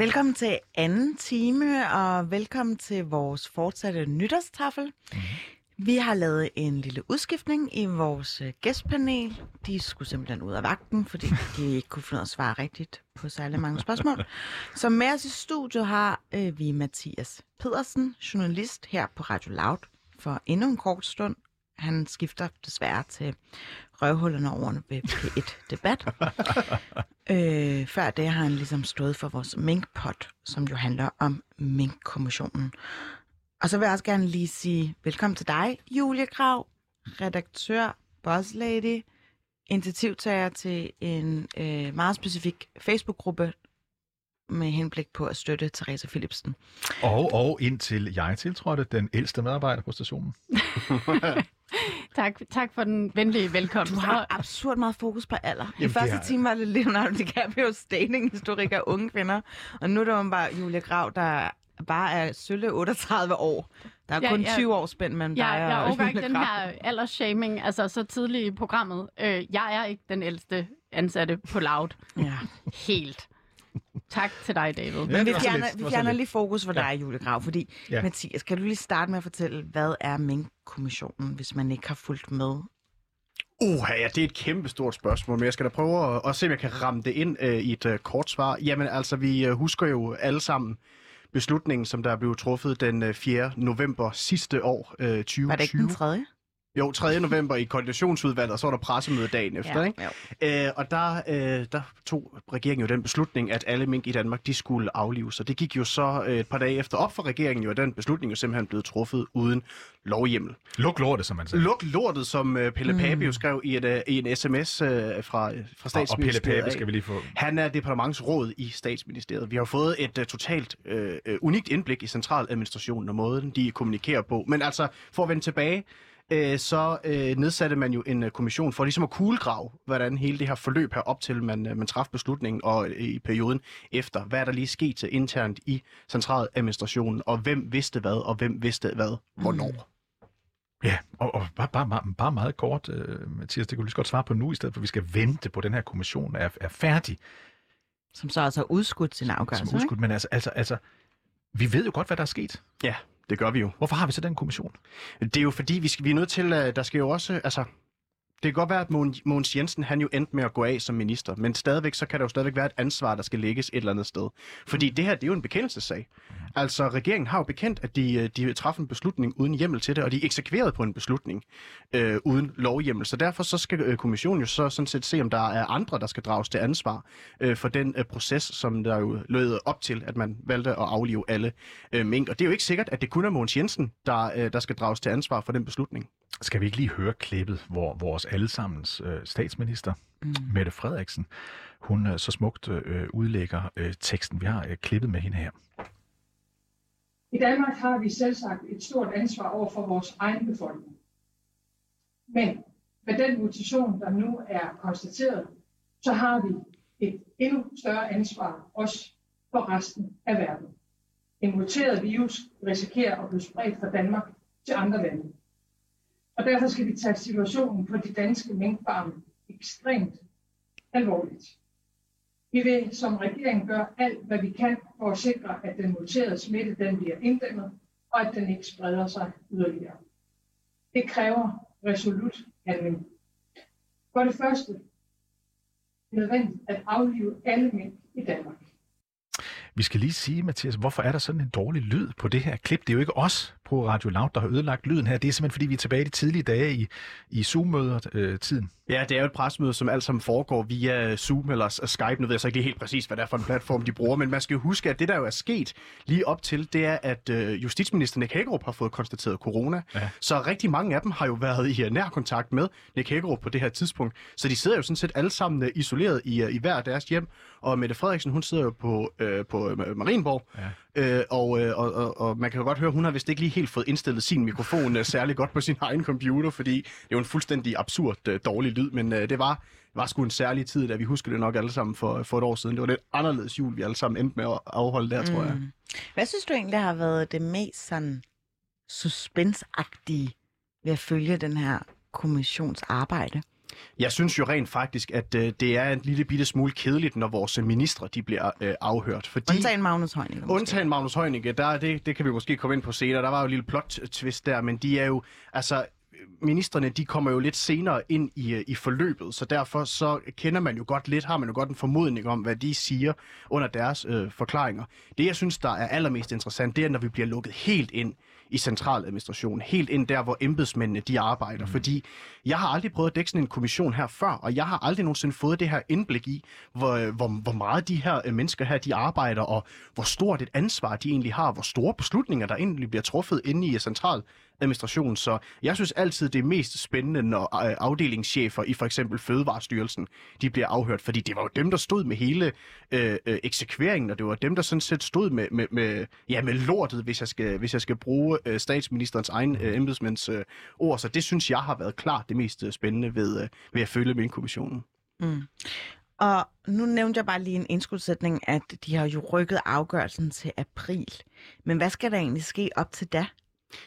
Velkommen til anden time, og velkommen til vores fortsatte nytårstaffel. Mm-hmm. Vi har lavet en lille udskiftning i vores øh, gæstpanel. De skulle simpelthen ud af vagten, fordi de ikke kunne finde ud af at svare rigtigt på særlig mange spørgsmål. Så med os i studiet har øh, vi Mathias Pedersen, journalist her på Radio Loud, for endnu en kort stund. Han skifter desværre til røvhullerne over ved P1 Debat. øh, før det har han ligesom stået for vores minkpot, som jo handler om minkkommissionen. Og så vil jeg også gerne lige sige velkommen til dig, Julie Grav, redaktør, boss lady, initiativtager til en øh, meget specifik Facebook-gruppe med henblik på at støtte Therese Philipsen. Og, og indtil jeg tiltrådte, den ældste medarbejder på stationen. tak, tak for den venlige velkomst. Du har absurd meget fokus på alder. I Jamen, første time var det Leonardo DiCaprio's dating-historik af unge kvinder, og nu er det bare Julia Grav, der bare er sølle 38 år. Der er ja, kun ja, 20 år spændt mellem ja, dig jeg og Jeg ikke den her aldersshaming, altså så tidligt i programmet. Øh, jeg er ikke den ældste ansatte på Loud. Ja. Helt. Tak til dig, David. Ja, Men vi fjerner, vi fjerner lige fokus for dig, Julie Grav, fordi ja. Mathias, kan du lige starte med at fortælle, hvad er Mink-kommissionen, hvis man ikke har fulgt med? Uh, ja, det er et kæmpe stort spørgsmål, men jeg skal da prøve at, at se, om jeg kan ramme det ind uh, i et uh, kort svar. Jamen altså, vi uh, husker jo alle sammen beslutningen, som der blev truffet den 4. november sidste år, uh, 2020. Var det ikke den 3. Jo, 3. november i koordinationsudvalget, og så var der pressemøde dagen efter. Ja, ikke? Øh, og der, øh, der tog regeringen jo den beslutning, at alle mink i Danmark de skulle aflives. Og det gik jo så øh, et par dage efter op for regeringen, jo, at den beslutning jo simpelthen blev truffet uden lovhjemmel. Luk lortet, som man siger. Luk lortet, som uh, Pelle mm. Pape jo skrev i, et, uh, i en sms uh, fra, fra statsministeriet. Og, og Pelle Pape skal vi lige få. Han er departementsråd i statsministeriet. Vi har fået et uh, totalt uh, unikt indblik i centraladministrationen og måden, de kommunikerer på. Men altså, for at vende tilbage øh, så øh, nedsatte man jo en øh, kommission for ligesom at kuglegrave, hvordan hele det her forløb her op til, man, øh, man træffede beslutningen, og øh, i perioden efter, hvad er der lige sket til internt i centraladministrationen, og hvem vidste hvad, og hvem vidste hvad, hvornår. Mm. Ja, og, og bare, bare, bare meget kort, uh, Mathias, det kunne du lige godt svare på nu, i stedet for at vi skal vente på, den her kommission er, er færdig. Som så altså har udskudt sin afgørelse, Som udskudt, ikke? men altså, altså, altså, vi ved jo godt, hvad der er sket. Ja. Det gør vi jo. Hvorfor har vi så den kommission? Det er jo fordi, vi, skal, vi er nødt til, at der skal jo også, altså, det kan godt være, at Mogens Jensen han jo endte med at gå af som minister, men stadigvæk så kan der jo stadigvæk være et ansvar, der skal lægges et eller andet sted. Fordi det her, det er jo en bekendelsessag. Altså, regeringen har jo bekendt, at de, de træffede en beslutning uden hjemmel til det, og de eksekverede på en beslutning øh, uden lovhjemmel. Så derfor så skal øh, kommissionen jo så sådan set se, om der er andre, der skal drages til ansvar øh, for den øh, proces, som der jo lød op til, at man valgte at aflive alle øh, mink. Og det er jo ikke sikkert, at det kun er Mogens Jensen, der, øh, der skal drages til ansvar for den beslutning. Skal vi ikke lige høre klippet, hvor vores allesammens øh, statsminister, mm. Mette Frederiksen, hun øh, så smukt øh, udlægger øh, teksten. Vi har øh, klippet med hende her. I Danmark har vi selvsagt et stort ansvar over for vores egen befolkning. Men med den mutation, der nu er konstateret, så har vi et endnu større ansvar også for resten af verden. En muteret virus risikerer at blive spredt fra Danmark til andre lande. Og derfor skal vi tage situationen på de danske minkfarme ekstremt alvorligt. Vi vil som regering gøre alt, hvad vi kan for at sikre, at den muterede smitte den bliver inddæmmet, og at den ikke spreder sig yderligere. Det kræver resolut handling. For det første er det nødvendigt at aflive alle mink i Danmark. Vi skal lige sige, Mathias, hvorfor er der sådan en dårlig lyd på det her klip? Det er jo ikke os på Radio Loud, der har ødelagt lyden her. Det er simpelthen, fordi vi er tilbage i de tidlige dage i, i Zoom-møder-tiden. Øh, ja, det er jo et presmøde, som alt sammen foregår via Zoom eller Skype. Nu ved jeg så ikke lige helt præcis, hvad det er for en platform, de bruger, men man skal jo huske, at det, der jo er sket lige op til, det er, at øh, justitsminister Nick Hagerup har fået konstateret corona. Ja. Så rigtig mange af dem har jo været i nær kontakt med Nick Hagerup på det her tidspunkt. Så de sidder jo sådan set alle sammen øh, isoleret i, i hver deres hjem. Og Mette Frederiksen, hun sidder jo på, øh, på Marienborg. Ja. Øh, og, øh, og, og, og man kan jo godt høre, hun har vist ikke lige helt fået indstillet sin mikrofon øh, særlig godt på sin egen computer, fordi det er jo en fuldstændig absurd øh, dårlig lyd, men øh, det var var sgu en særlig tid, da vi husker det nok alle sammen for, for et år siden. Det var lidt anderledes jul, vi alle sammen endte med at afholde der, mm. tror jeg. Mm. Hvad synes du egentlig har været det mest sådan suspensagtige ved at følge den her kommissionsarbejde? Jeg synes jo rent faktisk, at øh, det er en lille bitte smule kedeligt, når vores ministre de bliver øh, afhørt. Fordi... Undtagen Magnus Heunicke. måske. Undtagen Magnus Heunicke, der, er det, det kan vi måske komme ind på senere. Der var jo en lille plot-twist der, men de er jo, altså, ministerne, de kommer jo lidt senere ind i, øh, i forløbet, så derfor så kender man jo godt lidt, har man jo godt en formodning om, hvad de siger under deres øh, forklaringer. Det, jeg synes, der er allermest interessant, det er, når vi bliver lukket helt ind i centraladministrationen, helt ind der, hvor embedsmændene de arbejder. Mm. Fordi jeg har aldrig prøvet at dække sådan en kommission her før, og jeg har aldrig nogensinde fået det her indblik i, hvor, hvor, hvor meget de her øh, mennesker her, de arbejder, og hvor stort et ansvar de egentlig har, hvor store beslutninger, der egentlig bliver truffet inde i central administration. Så jeg synes altid, det er mest spændende, når øh, afdelingschefer i for eksempel Fødevarestyrelsen, de bliver afhørt, fordi det var jo dem, der stod med hele øh, øh, eksekveringen, og det var dem, der sådan set stod med, med, med, ja, med lortet, hvis jeg skal, hvis jeg skal bruge øh, statsministerens egen øh, embedsmænds øh, ord. Så det synes jeg har været klart det mest øh, spændende ved, øh, ved at følge med kommissionen. Mm. Og nu nævnte jeg bare lige en indskudsætning, at de har jo rykket afgørelsen til april. Men hvad skal der egentlig ske op til da?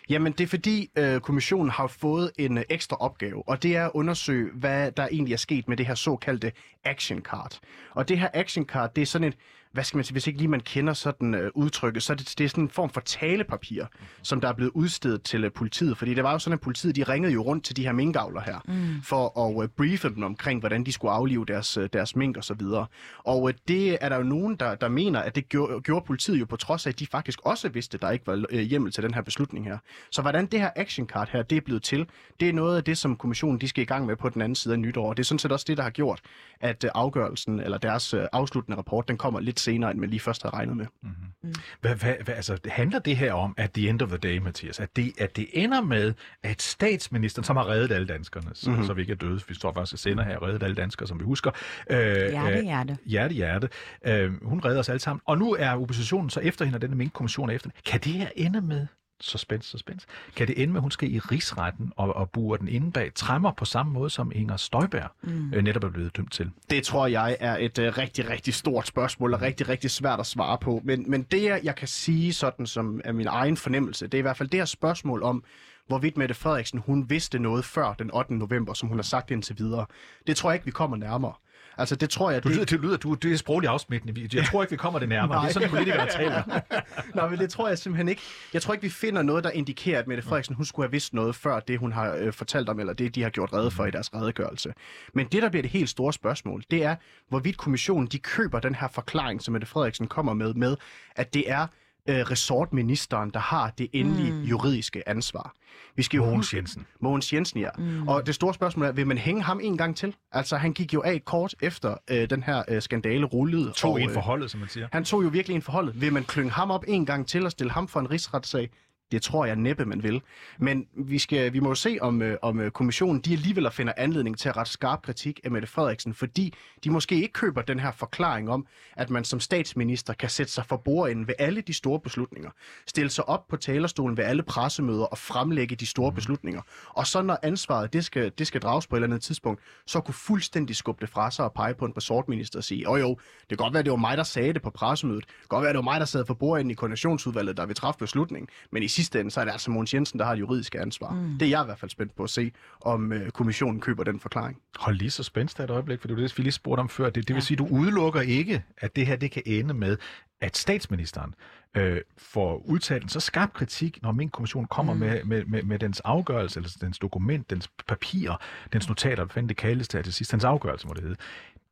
Jamen, det er fordi øh, kommissionen har fået en øh, ekstra opgave, og det er at undersøge, hvad der egentlig er sket med det her såkaldte action card. Og det her action card, det er sådan et hvad skal man sige, hvis ikke lige man kender sådan øh, udtrykket, så er det, det er sådan en form for talepapir, som der er blevet udstedet til øh, politiet. Fordi det var jo sådan, at politiet de ringede jo rundt til de her minkavler her, mm. for at øh, briefe dem omkring, hvordan de skulle aflive deres, øh, deres mink og så videre. Og øh, det er der jo nogen, der, der mener, at det gjorde, gjorde politiet jo på trods af, at de faktisk også vidste, at der ikke var øh, hjemmel til den her beslutning her. Så hvordan det her action card her, det er blevet til, det er noget af det, som kommissionen de skal i gang med på den anden side af nytår. Det er sådan set også det, der har gjort, at øh, afgørelsen, eller deres øh, afsluttende rapport, den kommer lidt senere, end man lige først havde regnet med. Mm-hmm. Mm. Hvad, hvad, hvad, altså, handler det her om, at the end of the day, Mathias, at det, at det ender med, at statsministeren, som har reddet alle danskerne, så, mm-hmm. så vi ikke er døde, vi står faktisk og sender her, reddet alle danskere, som vi husker. Øh, hjerte, hjerte. Hjerte, hjerte. Øh, hun redder os alle sammen. Og nu er oppositionen så efter hende, og denne minkkommission er efter Kan det her ende med suspense, suspense. Kan det ende med, at hun skal i rigsretten og, og buer den inde bag træmmer på samme måde, som Inger Støjberg mm. øh, netop er blevet dømt til? Det tror jeg er et uh, rigtig, rigtig stort spørgsmål, og rigtig, rigtig svært at svare på. Men, men det, jeg kan sige sådan, som er min egen fornemmelse, det er i hvert fald det her spørgsmål om, hvorvidt Mette Frederiksen hun vidste noget før den 8. november, som hun har sagt indtil videre. Det tror jeg ikke, vi kommer nærmere. Altså, det tror jeg... Du lyder, det lyder, du, det er sproglig afsmittende. Jeg tror ikke, vi kommer det nærmere. det er sådan, politikere taler. Nej, men det tror jeg simpelthen ikke. Jeg tror ikke, vi finder noget, der indikerer, at Mette Frederiksen hun skulle have vidst noget før det, hun har øh, fortalt om, eller det, de har gjort redde for i deres redegørelse. Men det, der bliver det helt store spørgsmål, det er, hvorvidt kommissionen de køber den her forklaring, som Mette Frederiksen kommer med, med at det er øh, resortministeren, der har det endelige mm. juridiske ansvar. Vi skal jo Mogens Jensen. Mogens Jensen, ja. Mm. Og det store spørgsmål er, vil man hænge ham en gang til? Altså, han gik jo af kort efter øh, den her øh, skandale rullede. Tog og, en forholdet, som man siger. Han tog jo virkelig en forholdet. Vil man klynge ham op en gang til og stille ham for en rigsretssag? Det tror jeg næppe, man vil. Men vi, skal, vi må jo se, om, øh, om øh, kommissionen de alligevel finder anledning til at rette skarp kritik af Mette Frederiksen, fordi de måske ikke køber den her forklaring om, at man som statsminister kan sætte sig for bordenden ved alle de store beslutninger, stille sig op på talerstolen ved alle pressemøder og fremlægge de store mm. beslutninger. Og så når ansvaret det skal, det skal drages på et eller andet tidspunkt, så kunne fuldstændig skubbe det fra sig og pege på en resortminister og sige, åh jo, det kan godt være, det var mig, der sagde det på pressemødet. Det kan godt være, det var mig, der sad for bordenden i koordinationsudvalget, der vil træffe beslutningen. Men i sidste ende, så er det altså Mogens Jensen, der har det juridiske ansvar. Mm. Det er jeg i hvert fald spændt på at se, om øh, kommissionen køber den forklaring. Hold lige så spændt et øjeblik, for det var det, vi lige spurgte om før. Det, det vil ja. sige, du udelukker ikke, at det her det kan ende med, at statsministeren øh, får udtalt en så skarp kritik, når min kommission kommer mm. med, med, med, med dens afgørelse, eller dens dokument, dens papirer, dens notater, hvad det kaldes til, til sidst, dens afgørelse må det hedde.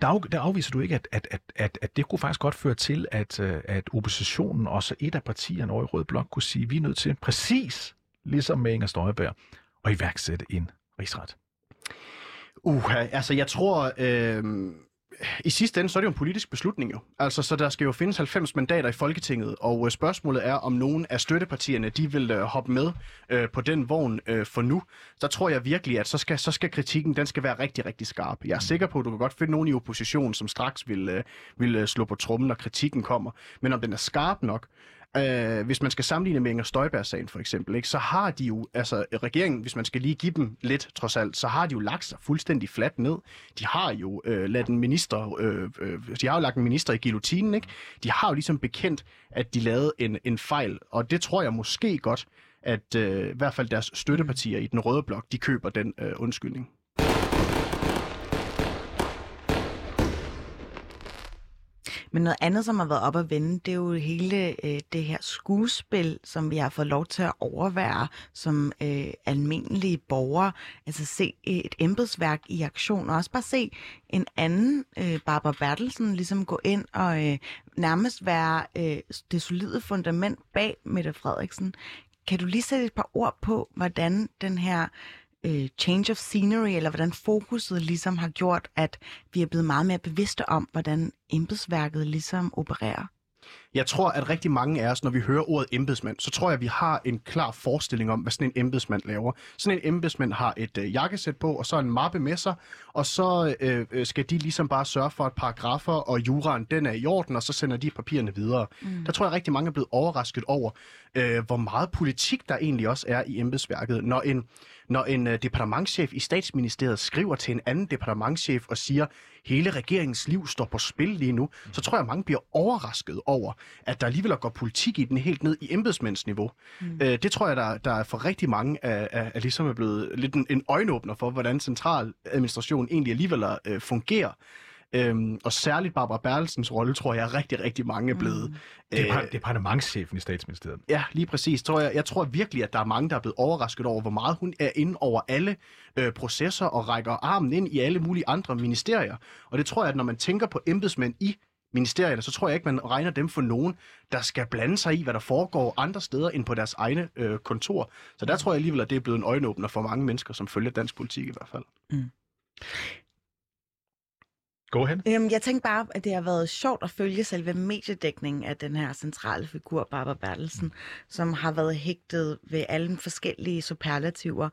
Der, der afviser du ikke, at, at, at, at, at det kunne faktisk godt føre til, at, øh, at oppositionen, også et af partierne over i Rød Blok, kunne sige, at vi er nødt til, præcis ligesom med Inger Støjberg, at iværksætte en rigsret. Uh, altså jeg tror, øh, i sidste ende, så er det jo en politisk beslutning jo. Altså, så der skal jo findes 90 mandater i Folketinget, og øh, spørgsmålet er, om nogen af støttepartierne, de vil øh, hoppe med øh, på den vogn øh, for nu. Så tror jeg virkelig, at så skal, så skal kritikken, den skal være rigtig, rigtig skarp. Jeg er sikker på, at du kan godt finde nogen i opposition, som straks vil, øh, vil øh, slå på trummen, når kritikken kommer. Men om den er skarp nok, Øh, hvis man skal sammenligne med Inger Støjberg-sagen for eksempel, ikke, så har de jo, altså regeringen, hvis man skal lige give dem lidt trods alt, så har de jo lagt sig fuldstændig fladt ned. De har jo øh, ladt en minister, øh, øh, de har jo lagt en minister i guillotinen, ikke? De har jo ligesom bekendt, at de lavede en, en fejl, og det tror jeg måske godt, at øh, i hvert fald deres støttepartier i den røde blok, de køber den øh, undskyldning. Men noget andet, som har været op at vende, det er jo hele øh, det her skuespil, som vi har fået lov til at overvære som øh, almindelige borgere. Altså se et embedsværk i aktion, og også bare se en anden øh, Barbara Bertelsen ligesom gå ind og øh, nærmest være øh, det solide fundament bag Mette Frederiksen. Kan du lige sætte et par ord på, hvordan den her øh, change of scenery, eller hvordan fokuset ligesom har gjort, at vi er blevet meget mere bevidste om, hvordan embedsværket ligesom opererer? Jeg tror, at rigtig mange af os, når vi hører ordet embedsmand, så tror jeg, at vi har en klar forestilling om, hvad sådan en embedsmand laver. Sådan en embedsmand har et øh, jakkesæt på, og så en mappe med sig, og så øh, øh, skal de ligesom bare sørge for, at paragrafer og juraen, den er i orden, og så sender de papirerne videre. Mm. Der tror jeg, at rigtig mange er blevet overrasket over, øh, hvor meget politik der egentlig også er i embedsværket. Når en, når en uh, departementchef i statsministeriet skriver til en anden departementchef og siger, hele regeringens liv står på spil lige nu, mm. så tror jeg, at mange bliver overrasket over, at der alligevel går politik i den helt ned i embedsmændsniveau. Mm. Uh, det tror jeg, der, der er for rigtig mange af, af, af ligesom er blevet lidt en, en øjenåbner for, hvordan central administration egentlig alligevel uh, fungerer. Øhm, og særligt Barbara Bertelsens rolle, tror jeg, rigtig, rigtig mange er blevet. Mm. Det er, øh, departementschefen i statsministeriet. Ja, lige præcis. Tror jeg, jeg tror virkelig, at der er mange, der er blevet overrasket over, hvor meget hun er inde over alle øh, processer og rækker armen ind i alle mulige andre ministerier. Og det tror jeg, at når man tænker på embedsmænd i ministerierne, så tror jeg ikke, man regner dem for nogen, der skal blande sig i, hvad der foregår andre steder end på deres egne øh, kontor. Så der tror jeg alligevel, at det er blevet en øjenåbner for mange mennesker, som følger dansk politik i hvert fald. Mm. Gå hen. Jamen, jeg tænkte bare, at det har været sjovt at følge selve mediedækningen af den her centrale figur, Barbara Bertelsen, som har været hægtet ved alle forskellige superlativer.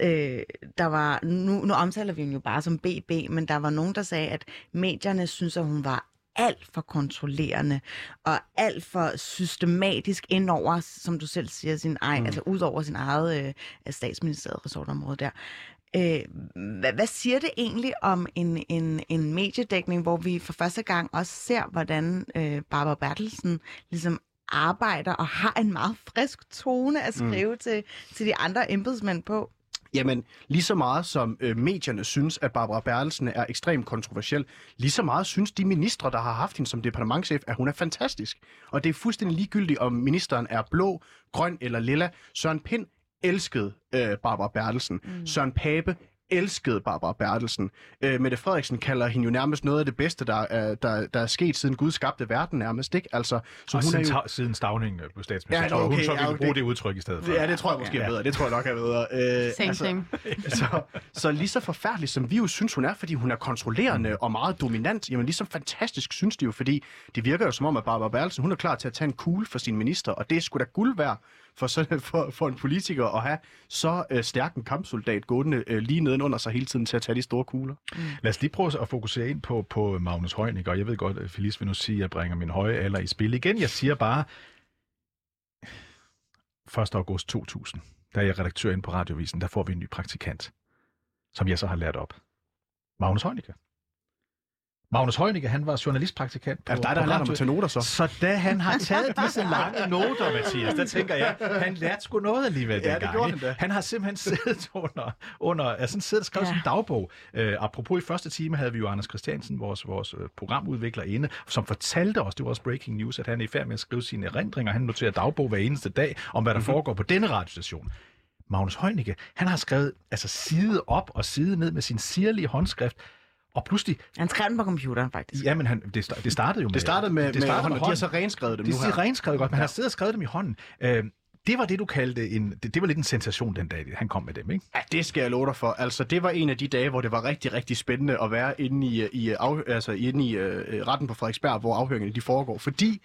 Øh, der var, nu, nu omtaler vi hende jo bare som BB, men der var nogen, der sagde, at medierne synes, at hun var alt for kontrollerende og alt for systematisk indover, som du selv siger, sin egen, mm. altså ud over sin eget øh, statsministeriet resortområde der. Øh, hvad, hvad siger det egentlig om en, en, en mediedækning, hvor vi for første gang også ser, hvordan øh, Barbara Bertelsen ligesom arbejder og har en meget frisk tone at mm. skrive mm. til, til de andre embedsmænd på? Jamen, lige så meget som øh, medierne synes, at Barbara Bertelsen er ekstremt kontroversiel, lige så meget synes de ministre, der har haft hende som departementchef, at hun er fantastisk. Og det er fuldstændig ligegyldigt, om ministeren er blå, grøn eller lilla. Søren Pind elskede øh, Barbara Bertelsen. Mm. Søren Pape elskede Barbara Bertelsen. Øh, Mette Frederiksen kalder hende jo nærmest noget af det bedste, der er, der, der er sket siden Gud skabte verden nærmest, ikke? Altså, så hun siden, er jo... siden Stavning blev statsminister, ja, okay, hun så ville ja, okay. bruge det udtryk i stedet for. Ja, det tror jeg måske ja. er bedre. Det tror jeg nok er bedre. Øh, same, altså, same. så, så lige så forfærdelig, som vi jo synes, hun er, fordi hun er kontrollerende mm. og meget dominant, jamen ligesom fantastisk synes de jo, fordi det virker jo som om, at Barbara Bertelsen, hun er klar til at tage en kugle for sin minister, og det er sgu da guld værd for, sådan, for, for en politiker at have så øh, stærk en kampsoldat gående øh, lige nedenunder sig hele tiden til at tage de store kugler. Mm. Lad os lige prøve at fokusere ind på, på Magnus Heunicke, og jeg ved godt, at Felice vil nu sige, at jeg bringer min høje alder i spil igen. Jeg siger bare, 1. august 2000, der er jeg redaktør inde på Radiovisen, der får vi en ny praktikant, som jeg så har lært op. Magnus Heunicke. Magnus Heunicke, han var journalistpraktikant på Er det dig, der har lært ham at tage noter så? Så da han har taget disse lange noter, Mathias, der tænker jeg, han lærte sgu noget alligevel ja, det gjorde han da. Han har simpelthen siddet under, under altså siddet og skrevet ja. sin dagbog. Uh, apropos i første time havde vi jo Anders Christiansen, vores, vores uh, programudvikler inde, som fortalte os, det var også breaking news, at han er i færd med at skrive sine erindringer. Han noterer dagbog hver eneste dag om, hvad der mm-hmm. foregår på denne radiostation. Magnus Heunicke, han har skrevet altså side op og side ned med sin sirlige håndskrift, og pludselig... Han skrev den på computeren, faktisk. Ja, men han, det, det startede jo med... Det startede med, det startede med, med hånden, de har så renskrevet dem det, nu her. De har renskrevet godt, men ja. han har siddet og skrevet dem i hånden. Øh, det var det, du kaldte en... Det, det var lidt en sensation den dag, han kom med dem, ikke? Ja, det skal jeg love dig for. Altså, det var en af de dage, hvor det var rigtig, rigtig spændende at være inde i, i, af, altså, inde i uh, retten på Frederiksberg, hvor afhøringerne de foregår. Fordi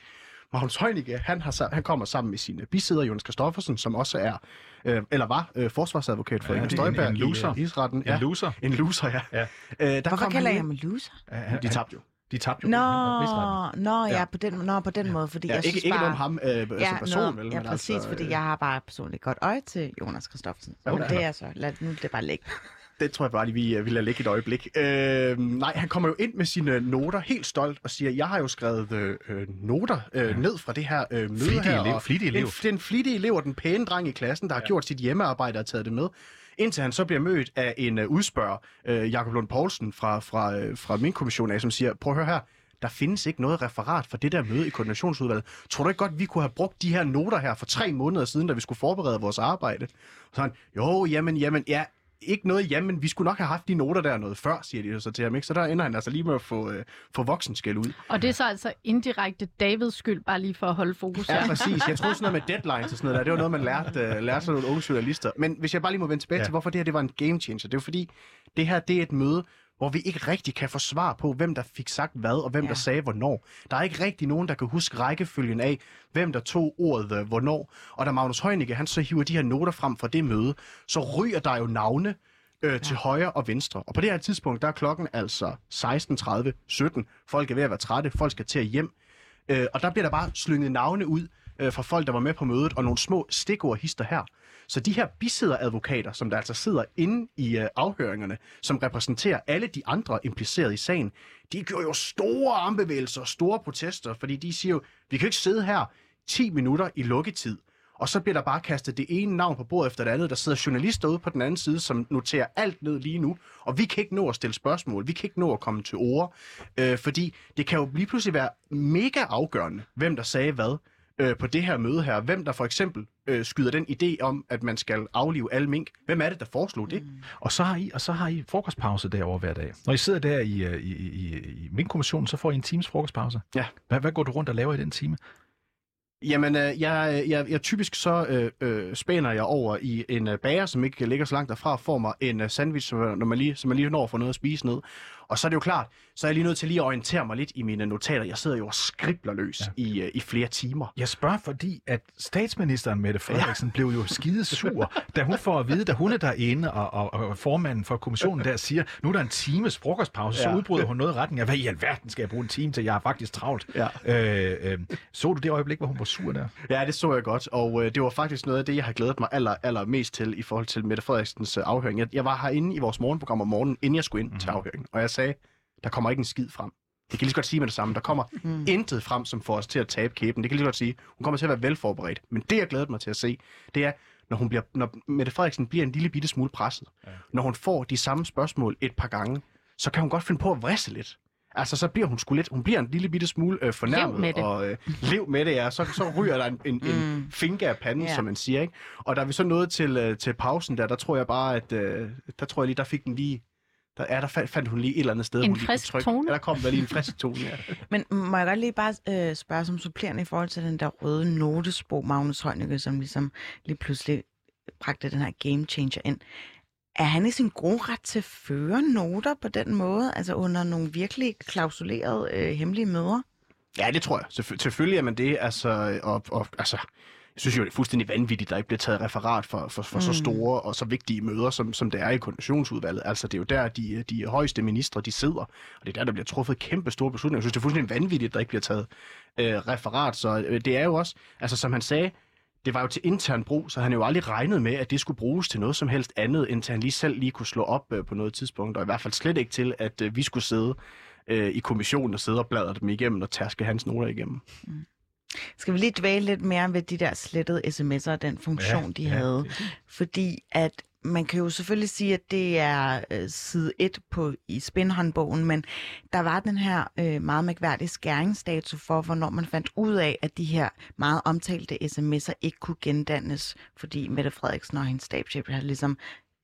Magnus Heunicke, han, har, han kommer sammen med sine bisæder, Jonas Kristoffersen, som også er, øh, eller var, øh, forsvarsadvokat for ja, Inger Støjberg en, en loser. i uh, Israten. Ja, en loser. En loser, ja. ja. Øh, der Hvorfor kalder jeg ham en loser? Ja, de tabte jo. De tabte jo. Nå, nå, ja, på den, nå, på den måde, fordi ja, jeg ikke, synes bare... Ikke om ham øh, ja, som person, vel? Ja, præcis, altså, fordi jeg har bare personligt godt øje til Jonas Kristoffersen. Okay. Det er så, lad nu det bare ligge det tror jeg bare lige, vi, vi lader ligge et øjeblik. Øh, nej, han kommer jo ind med sine noter helt stolt og siger, jeg har jo skrevet øh, noter øh, ned fra det her øh, møde flittig her. Elev, flittig elev. Den, den flittige elev og den pæne dreng i klassen, der har ja. gjort sit hjemmearbejde og taget det med indtil han så bliver mødt af en uh, udspørger, uh, Jakob Lund Poulsen fra, fra, uh, fra min kommission af, som siger, prøv at høre her, der findes ikke noget referat for det der møde i koordinationsudvalget. Tror du ikke godt, vi kunne have brugt de her noter her for tre måneder siden, da vi skulle forberede vores arbejde? Så han, jo, jamen, jamen, ja, ikke noget, jamen, vi skulle nok have haft de noter der noget før, siger de så til ham, ikke? Så der ender han altså lige med at få, øh, få voksenskæld ud. Og det er så altså indirekte Davids skyld, bare lige for at holde fokus Ja, præcis. Jeg troede sådan noget med deadlines og sådan noget der. Det var noget, man lærte, øh, lærte sådan nogle unge journalister. Men hvis jeg bare lige må vende tilbage ja. til, hvorfor det her det var en game changer. Det er jo fordi, det her det er et møde, hvor vi ikke rigtig kan få svar på, hvem der fik sagt hvad, og hvem ja. der sagde hvornår. Der er ikke rigtig nogen, der kan huske rækkefølgen af, hvem der tog ordet øh, hvornår. Og da Magnus Heunicke, han så hiver de her noter frem fra det møde, så ryger der jo navne øh, til ja. højre og venstre. Og på det her tidspunkt, der er klokken altså 16.30, 17. Folk er ved at være trætte, folk skal til at hjem. Øh, og der bliver der bare slynget navne ud øh, fra folk, der var med på mødet, og nogle små stikord hister her. Så de her bisidderadvokater, som der altså sidder inde i øh, afhøringerne, som repræsenterer alle de andre implicerede i sagen, de gør jo store armbevægelser, store protester, fordi de siger jo, vi kan ikke sidde her 10 minutter i lukketid, og så bliver der bare kastet det ene navn på bordet efter det andet. Der sidder journalister ude på den anden side, som noterer alt ned lige nu, og vi kan ikke nå at stille spørgsmål, vi kan ikke nå at komme til ord, øh, fordi det kan jo lige pludselig være mega afgørende, hvem der sagde hvad øh, på det her møde her. Hvem der for eksempel øh, skyder den idé om, at man skal aflive alle mink. Hvem er det, der foreslog det? Mm. Og så har I, og så har I frokostpause derovre hver dag. Når I sidder der i, øh, i, i, i minkkommissionen, så får I en times frokostpause. Ja. Hvad, hvad går du rundt og laver i den time? Jamen, øh, jeg, jeg, jeg typisk så øh, øh, spænder jeg over i en øh, bager, som ikke ligger så langt derfra, får mig en øh, sandwich, som, når man lige, som man lige når få noget at spise ned. Og så er det jo klart, så er jeg lige nødt til lige at orientere mig lidt i mine notater. Jeg sidder jo og skribler løs ja. i, uh, i flere timer. Jeg spørger, fordi at statsministeren Mette Frederiksen ja. blev jo skide sur, da hun får at vide, da hun er derinde, og, og, og formanden for kommissionen der siger, nu er der en times frokostpause, ja. så udbryder hun noget i retning af, hvad i alverden skal jeg bruge en time til? Jeg er faktisk travlt. Ja. Øh, øh, så du det øjeblik, hvor hun var sur der? Ja, det så jeg godt, og øh, det var faktisk noget af det, jeg har glædet mig aller, aller mest til i forhold til Mette Frederiksens øh, afhøring. Jeg, jeg var herinde i vores morgenprogram om morgenen, inden jeg skulle ind mm. til afhøringen, og jeg sagde, der kommer ikke en skid frem. Det kan lige så godt sige med det samme. Der kommer mm. intet frem, som får os til at tabe kæben. Det kan lige så godt sige. Hun kommer til at være velforberedt. Men det, jeg glæder mig til at se, det er, når, hun bliver, når Mette Frederiksen bliver en lille bitte smule presset. Ja. Når hun får de samme spørgsmål et par gange, så kan hun godt finde på at vriste lidt. Altså, så bliver hun sgu lidt, hun bliver en lille bitte smule øh, fornærmet. Lev med det. Og øh, lev med det, ja. Så, så ryger der en, en, mm. en finger af panden, yeah. som man siger, ikke? Og da vi så nået til, øh, til pausen der, der tror jeg bare, at øh, der tror jeg lige, der fik den lige der, ja, der fandt, fandt hun lige et eller andet sted. En hun frisk lige tone? Ja, der kom der lige en frisk tone, ja. Men må jeg godt lige bare øh, spørge som supplerende i forhold til den der røde notesbog, Magnus Heunicke, som ligesom lige pludselig bragte den her game changer ind. Er han i sin gode ret til at føre noter på den måde, altså under nogle virkelig klausulerede øh, hemmelige møder? Ja, det tror jeg. Selvfø- selvfølgelig er man det. Altså, og, og, altså, jeg synes jo, det er fuldstændig vanvittigt, at der ikke bliver taget referat for, for, for mm. så store og så vigtige møder, som, som det er i koordinationsudvalget. Altså, det er jo der, de, de højeste ministre, de sidder, og det er der, der bliver truffet kæmpe store beslutninger. Jeg synes, det er fuldstændig vanvittigt, at der ikke bliver taget øh, referat. Så øh, det er jo også, altså som han sagde, det var jo til intern brug, så han jo aldrig regnet med, at det skulle bruges til noget som helst andet, end til han lige selv lige kunne slå op øh, på noget tidspunkt, og i hvert fald slet ikke til, at øh, vi skulle sidde øh, i kommissionen og sidde og bladre dem igennem og tærske hans noter igennem. Mm. Skal vi lige dvæle lidt mere ved de der slettede sms'er og den funktion, ja, de ja, havde? Det. Fordi at man kan jo selvfølgelig sige, at det er øh, side 1 på, i spinhåndbogen, men der var den her øh, meget mærkværdige skæringsdato for, hvornår man fandt ud af, at de her meget omtalte sms'er ikke kunne gendannes, fordi Mette Frederiksen og hendes stabschef havde ligesom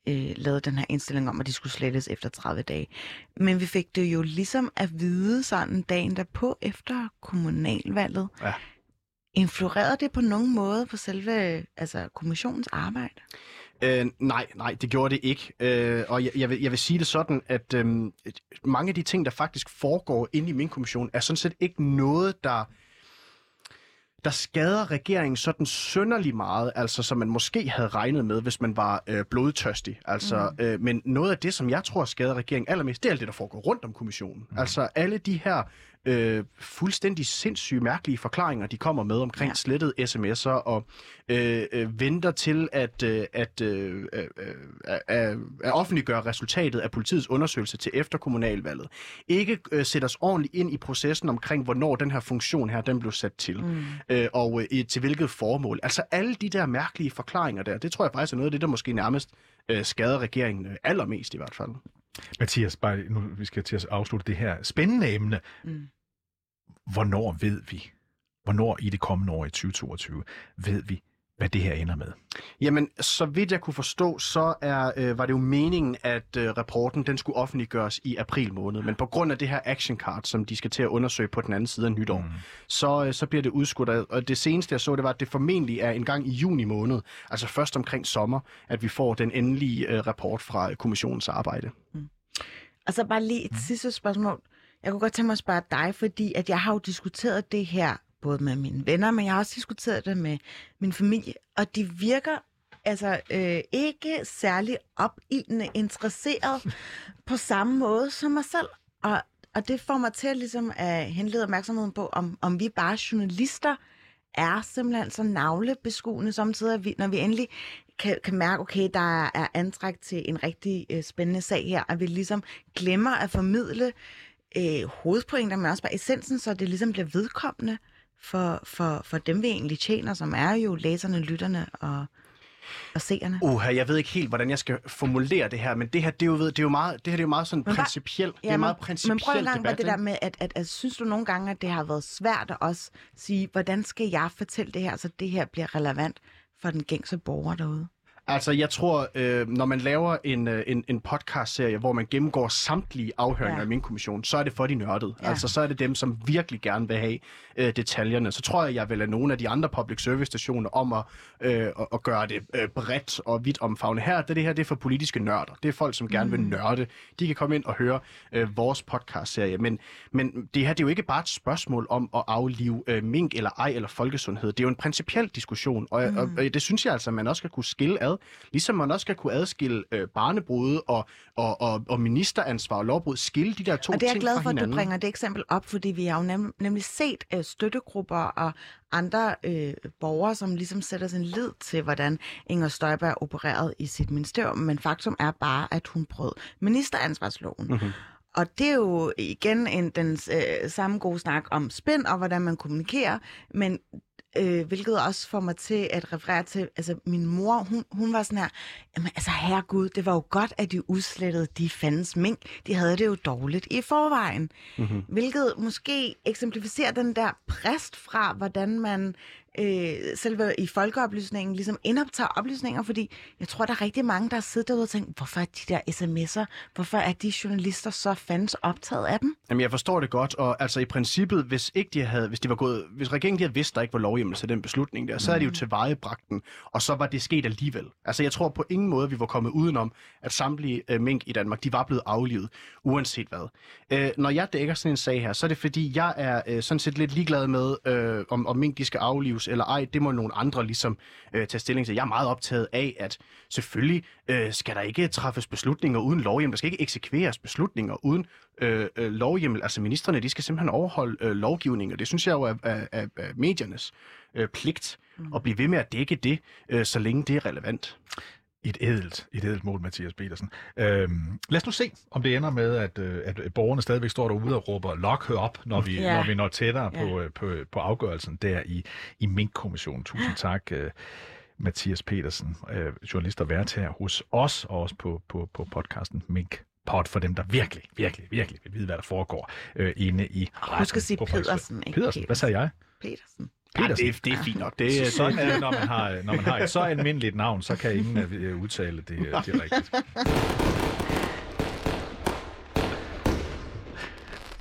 øh, lavet den her indstilling om, at de skulle slettes efter 30 dage. Men vi fik det jo ligesom at vide sådan dagen derpå efter kommunalvalget. Ja. Influerede det på nogen måde på selve altså, kommissionens arbejde? Øh, nej, nej, det gjorde det ikke. Øh, og jeg, jeg, vil, jeg vil sige det sådan, at øh, mange af de ting, der faktisk foregår inde i min kommission, er sådan set ikke noget, der der skader regeringen sådan sønderlig meget, altså som man måske havde regnet med, hvis man var øh, blodtørstig. Altså, mm. øh, men noget af det, som jeg tror skader regeringen allermest, det er alt det, der foregår rundt om kommissionen. Mm. Altså alle de her øh, fuldstændig sindssyge, mærkelige forklaringer, de kommer med omkring ja. slettet sms'er, og øh, øh, venter til at, øh, at, øh, øh, øh, at offentliggøre resultatet af politiets undersøgelse til efter kommunalvalget. Ikke øh, sætter os ordentligt ind i processen omkring, hvornår den her funktion her, den blev sat til, mm. øh, og øh, til hvilket formål. Altså alle de der mærkelige forklaringer der, det tror jeg faktisk er noget af det, der måske nærmest øh, skader regeringen øh, allermest i hvert fald. Mathias, bare nu vi skal til at afslutte det her spændende emne. Mm. hvornår ved vi, hvornår i det kommende år i 2022, ved vi, hvad det her ender med? Jamen, så vidt jeg kunne forstå, så er, øh, var det jo meningen, at øh, rapporten den skulle offentliggøres i april måned. Men på grund af det her action card, som de skal til at undersøge på den anden side af nytår, mm. så, øh, så bliver det udskudt. Og det seneste, jeg så, det var, at det formentlig er en gang i juni måned, altså først omkring sommer, at vi får den endelige øh, rapport fra kommissionens arbejde. Mm. Og så bare lige et mm. sidste spørgsmål. Jeg kunne godt tænke mig at spørge dig, fordi at jeg har jo diskuteret det her både med mine venner, men jeg har også diskuteret det med min familie, og de virker altså øh, ikke særlig opildende interesseret på samme måde som mig selv. Og, og det får mig til at, ligesom, at henlede opmærksomheden på, om, om vi bare journalister er simpelthen så navlebeskuende samtidig, vi, når vi endelig kan, kan mærke, okay, der er antræk til en rigtig øh, spændende sag her, at vi ligesom glemmer at formidle øh, hovedpointer, men også bare essensen, så det ligesom bliver vedkommende for, for, for dem, vi egentlig tjener, som er jo læserne, lytterne og, og seerne? Uh, jeg ved ikke helt, hvordan jeg skal formulere det her, men det her, det er jo, det er jo meget, det her det er jo meget sådan principielt. Ja, det er meget principielt Men prøv en gang det der med, at, at, at, synes du nogle gange, at det har været svært at også sige, hvordan skal jeg fortælle det her, så det her bliver relevant for den gængse borger derude? Altså, jeg tror, øh, når man laver en, øh, en, en podcast-serie, hvor man gennemgår samtlige afhøringer ja. af min kommission, så er det for de nørdede. Ja. Altså, så er det dem, som virkelig gerne vil have øh, detaljerne. Så tror jeg, jeg vil lade nogle af de andre public service-stationer om at, øh, at gøre det øh, bredt og vidt omfavne. Her, det, det her det er for politiske nørder. Det er folk, som gerne mm. vil nørde. De kan komme ind og høre øh, vores podcast-serie. Men, men det her, det er jo ikke bare et spørgsmål om at aflive øh, mink eller ej eller folkesundhed. Det er jo en principiel diskussion, og, mm. og, og det synes jeg altså, man også skal kunne skille ad. Ligesom man også skal kunne adskille øh, barnebrud og, og, og, og ministeransvar og lovbrud, skille de der to ting Og det er jeg glad for, at du bringer det eksempel op, fordi vi har jo nem, nemlig set øh, støttegrupper og andre øh, borgere, som ligesom sætter sin lid til, hvordan Inger Støjberg opereret i sit ministerium. Men faktum er bare, at hun brød ministeransvarsloven. Mm-hmm. Og det er jo igen en, den øh, samme gode snak om spænd og hvordan man kommunikerer, men øh, hvilket også får mig til at referere til, altså min mor, hun, hun var sådan her, jamen altså herregud, det var jo godt, at de udslettede de fandens mink. De havde det jo dårligt i forvejen. Mm-hmm. Hvilket måske eksemplificerer den der præst fra, hvordan man øh, selve i folkeoplysningen ligesom indoptager oplysninger, fordi jeg tror, der er rigtig mange, der har siddet derude og tænkt, hvorfor er de der sms'er, hvorfor er de journalister så fandens optaget af dem? Jamen, jeg forstår det godt, og altså i princippet, hvis ikke de havde, hvis de var gået, hvis regeringen de havde vidst, der ikke var lovhjemmel til den beslutning der, så mm. havde de jo tilvejebragt den, og så var det sket alligevel. Altså, jeg tror på ingen måde, vi var kommet udenom, at samtlige øh, mink i Danmark, de var blevet aflivet, uanset hvad. Øh, når jeg dækker sådan en sag her, så er det fordi, jeg er øh, sådan set lidt ligeglad med, øh, om, om mink de skal aflives eller ej, det må nogle andre ligesom øh, tage stilling til. Jeg er meget optaget af, at selvfølgelig øh, skal der ikke træffes beslutninger uden lovhjemmel. Der skal ikke eksekveres beslutninger uden øh, øh, lovhjemmel. Altså ministerne, de skal simpelthen overholde øh, lovgivning, og det synes jeg jo er, er, er, er mediernes øh, pligt mm. at blive ved med at dække det, øh, så længe det er relevant. Et edelt, et edelt mål, Mathias Petersen. Øhm, lad os nu se, om det ender med, at, øh, at borgerne stadigvæk står derude og råber lock her op, når vi, ja. når vi når tættere ja. på, øh, på, på afgørelsen der i, i Mink-kommissionen. Tusind tak, uh, Mathias Petersen, uh, journalist og vært her hos os, og også på, på, på podcasten Mink pod for dem, der virkelig, virkelig, virkelig vil vide, hvad der foregår uh, inde i retten. Husk at sige Pedersen, ikke Pedersen. Hvad sagde jeg? Petersen. Petersen. Ja, det, det er fint nok. Det, så, sådan er det, når man, har, når man har et så almindeligt navn, så kan ingen uh, udtale det, det er rigtigt.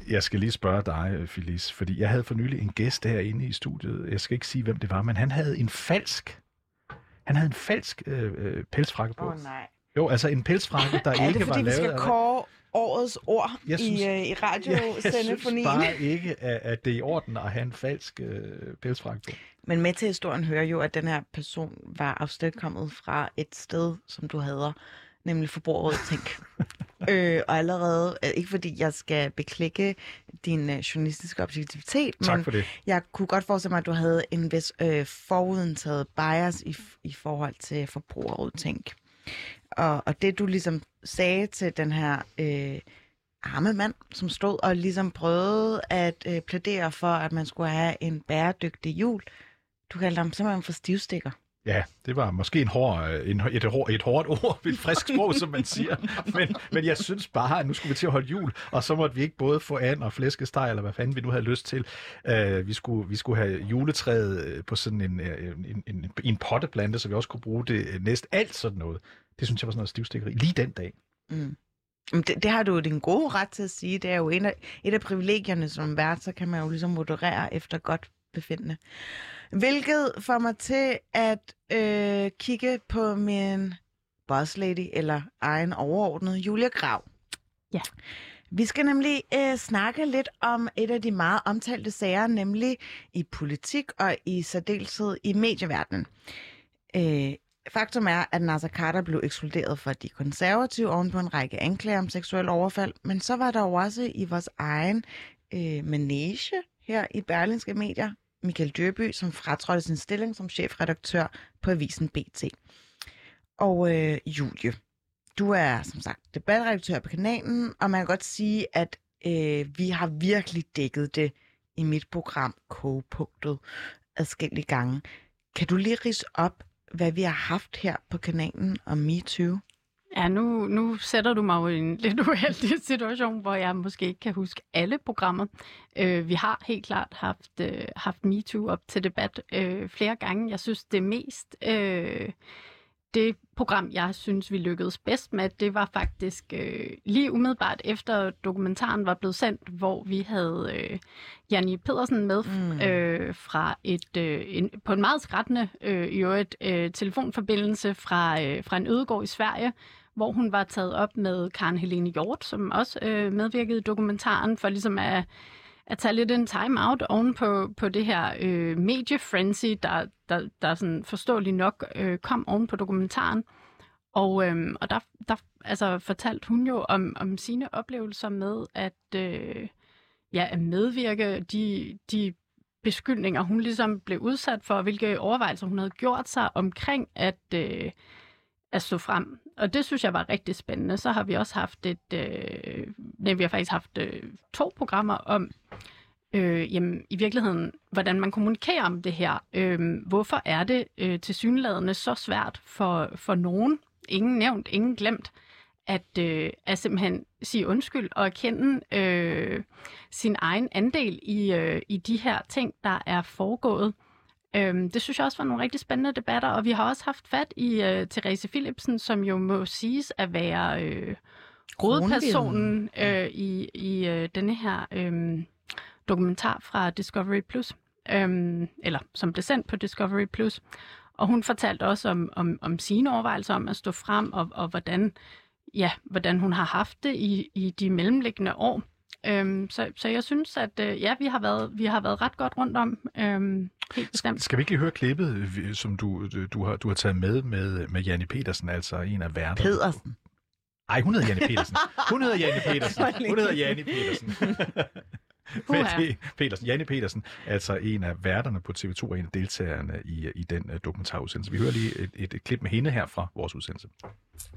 Jeg skal lige spørge dig, Felice, fordi jeg havde for nylig en gæst herinde i studiet. Jeg skal ikke sige, hvem det var, men han havde en falsk, han havde en falsk øh, øh pelsfrakke på. Åh oh, nej. Jo, altså en pelsfrakke, der ikke var lavet... Er det, fordi vi skal kåre årets ord jeg synes, i, uh, i radiosendefonien. Jeg synes bare ikke, at, at det er i orden at have en falsk uh, pelsfrak på. Men med til historien hører jo, at den her person var afstedkommet fra et sted, som du hader, nemlig Forbrugerrådet Tænk. øh, og allerede, øh, ikke fordi jeg skal beklikke din uh, journalistiske objektivitet, tak men for det. jeg kunne godt forestille mig, at du havde en vis øh, forudentaget bias i, i forhold til Forbrugerrådet Tænk. Og, og det du ligesom sagde til den her øh, arme mand, som stod og ligesom prøvede at øh, plædere for, at man skulle have en bæredygtig jul, du kaldte ham simpelthen for stivstikker. Ja, det var måske en hård, øh, en, et, et, et hårdt ord, et frisk sprog, som man siger. Men, men jeg synes bare, at nu skulle vi til at holde jul, og så måtte vi ikke både få and og flæskesteg, eller hvad fanden vi nu havde lyst til. Uh, vi, skulle, vi skulle have juletræet øh, på sådan en, en, en, en potteplante, så vi også kunne bruge det næst alt sådan noget. Det synes jeg var sådan noget stivstikkeri. Lige den dag. Mm. Det, det har du jo din gode ret til at sige. Det er jo en af, et af privilegierne som vært, så kan man jo ligesom moderere efter godt befindende. Hvilket får mig til at øh, kigge på min boss lady, eller egen overordnede, Julia Grav. Ja. Vi skal nemlig øh, snakke lidt om et af de meget omtalte sager, nemlig i politik og i særdeleshed i medieverdenen. Øh, faktum er, at Nasser Carter blev ekskluderet fra de konservative oven på en række anklager om seksuel overfald, men så var der jo også i vores egen øh, manege her i Berlinske Medier Michael Dørby, som fratrådte sin stilling som chefredaktør på avisen BT. Og øh, Julie, du er som sagt debatredaktør på kanalen, og man kan godt sige, at øh, vi har virkelig dækket det i mit program Kogepunktet adskillige gange. Kan du lige rise op, hvad vi har haft her på kanalen om MeToo? Ja, nu, nu sætter du mig jo i en lidt uheldig situation, hvor jeg måske ikke kan huske alle programmer. Øh, vi har helt klart haft, øh, haft MeToo op til debat øh, flere gange. Jeg synes, det mest... Øh, det program, jeg synes, vi lykkedes bedst med, det var faktisk øh, lige umiddelbart efter dokumentaren var blevet sendt, hvor vi havde øh, Janni Pedersen med mm. øh, fra et øh, en, på en meget skrættende øh, i øvrigt, øh, telefonforbindelse fra, øh, fra en ødegård i Sverige, hvor hun var taget op med Karen Helene Hjort, som også øh, medvirkede i dokumentaren, for ligesom at, at tage lidt en time-out oven på, på det her øh, mediefrenzy, der, der, der sådan forståeligt nok øh, kom oven på dokumentaren. Og, øh, og der, der altså, fortalte hun jo om, om sine oplevelser med at, øh, ja, at medvirke de, de beskyldninger, hun ligesom blev udsat for, hvilke overvejelser hun havde gjort sig omkring at, øh, at stå frem. Og det synes jeg var rigtig spændende. Så har vi også haft et, øh, nej, vi har faktisk haft øh, to programmer om, øh, jamen, i virkeligheden, hvordan man kommunikerer om det her. Øh, hvorfor er det øh, til synlædende så svært for, for nogen, ingen nævnt, ingen glemt, at, øh, at simpelthen sige undskyld og erkende øh, sin egen andel i, øh, i de her ting, der er foregået. Øhm, det synes jeg også var nogle rigtig spændende debatter, og vi har også haft fat i øh, Therese Philipsen, som jo må siges at være øh, hovedpersonen øh, i, i øh, denne her øh, dokumentar fra Discovery Plus, øh, eller som blev sendt på Discovery Plus. Og hun fortalte også om, om, om sine overvejelser om at stå frem, og, og hvordan, ja, hvordan hun har haft det i, i de mellemliggende år. Øhm, så, så jeg synes, at øh, ja, vi har, været, vi har været ret godt rundt om. Øhm, helt bestemt. Skal vi ikke lige høre klippet, øh, som du, du, har, du har taget med med, med Janne Petersen, altså en af værterne? Pedersen. Nej, hun hedder Janne Petersen. Hun hedder Janne Petersen. Hun hedder Janne Petersen. Petersen, Janne Petersen, altså en af værterne på TV2 og en af deltagerne i, i den uh, dokumentarudsendelse. Vi hører lige et, et, et klip med hende her fra vores udsendelse.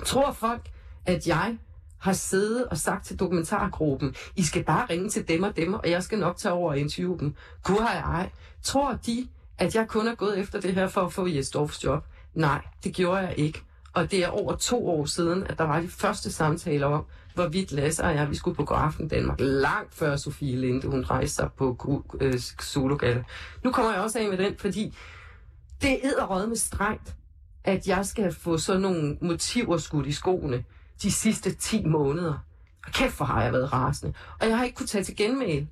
Tror folk, at jeg har siddet og sagt til dokumentargruppen, I skal bare ringe til dem og dem, og jeg skal nok tage over og interviewe dem. Gud har jeg ej. Tror de, at jeg kun er gået efter det her for at få Jesdorfs job? Nej, det gjorde jeg ikke. Og det er over to år siden, at der var de første samtaler om, hvorvidt Lasse og jeg, vi skulle på Godaften Danmark, langt før Sofie Linde, hun rejste sig på øh, Sologade. Nu kommer jeg også af med den, fordi det er med strengt, at jeg skal få sådan nogle motiver skudt i skoene de sidste 10 måneder. Og kæft, hvor har jeg været rasende. Og jeg har ikke kunne tage til genmæl.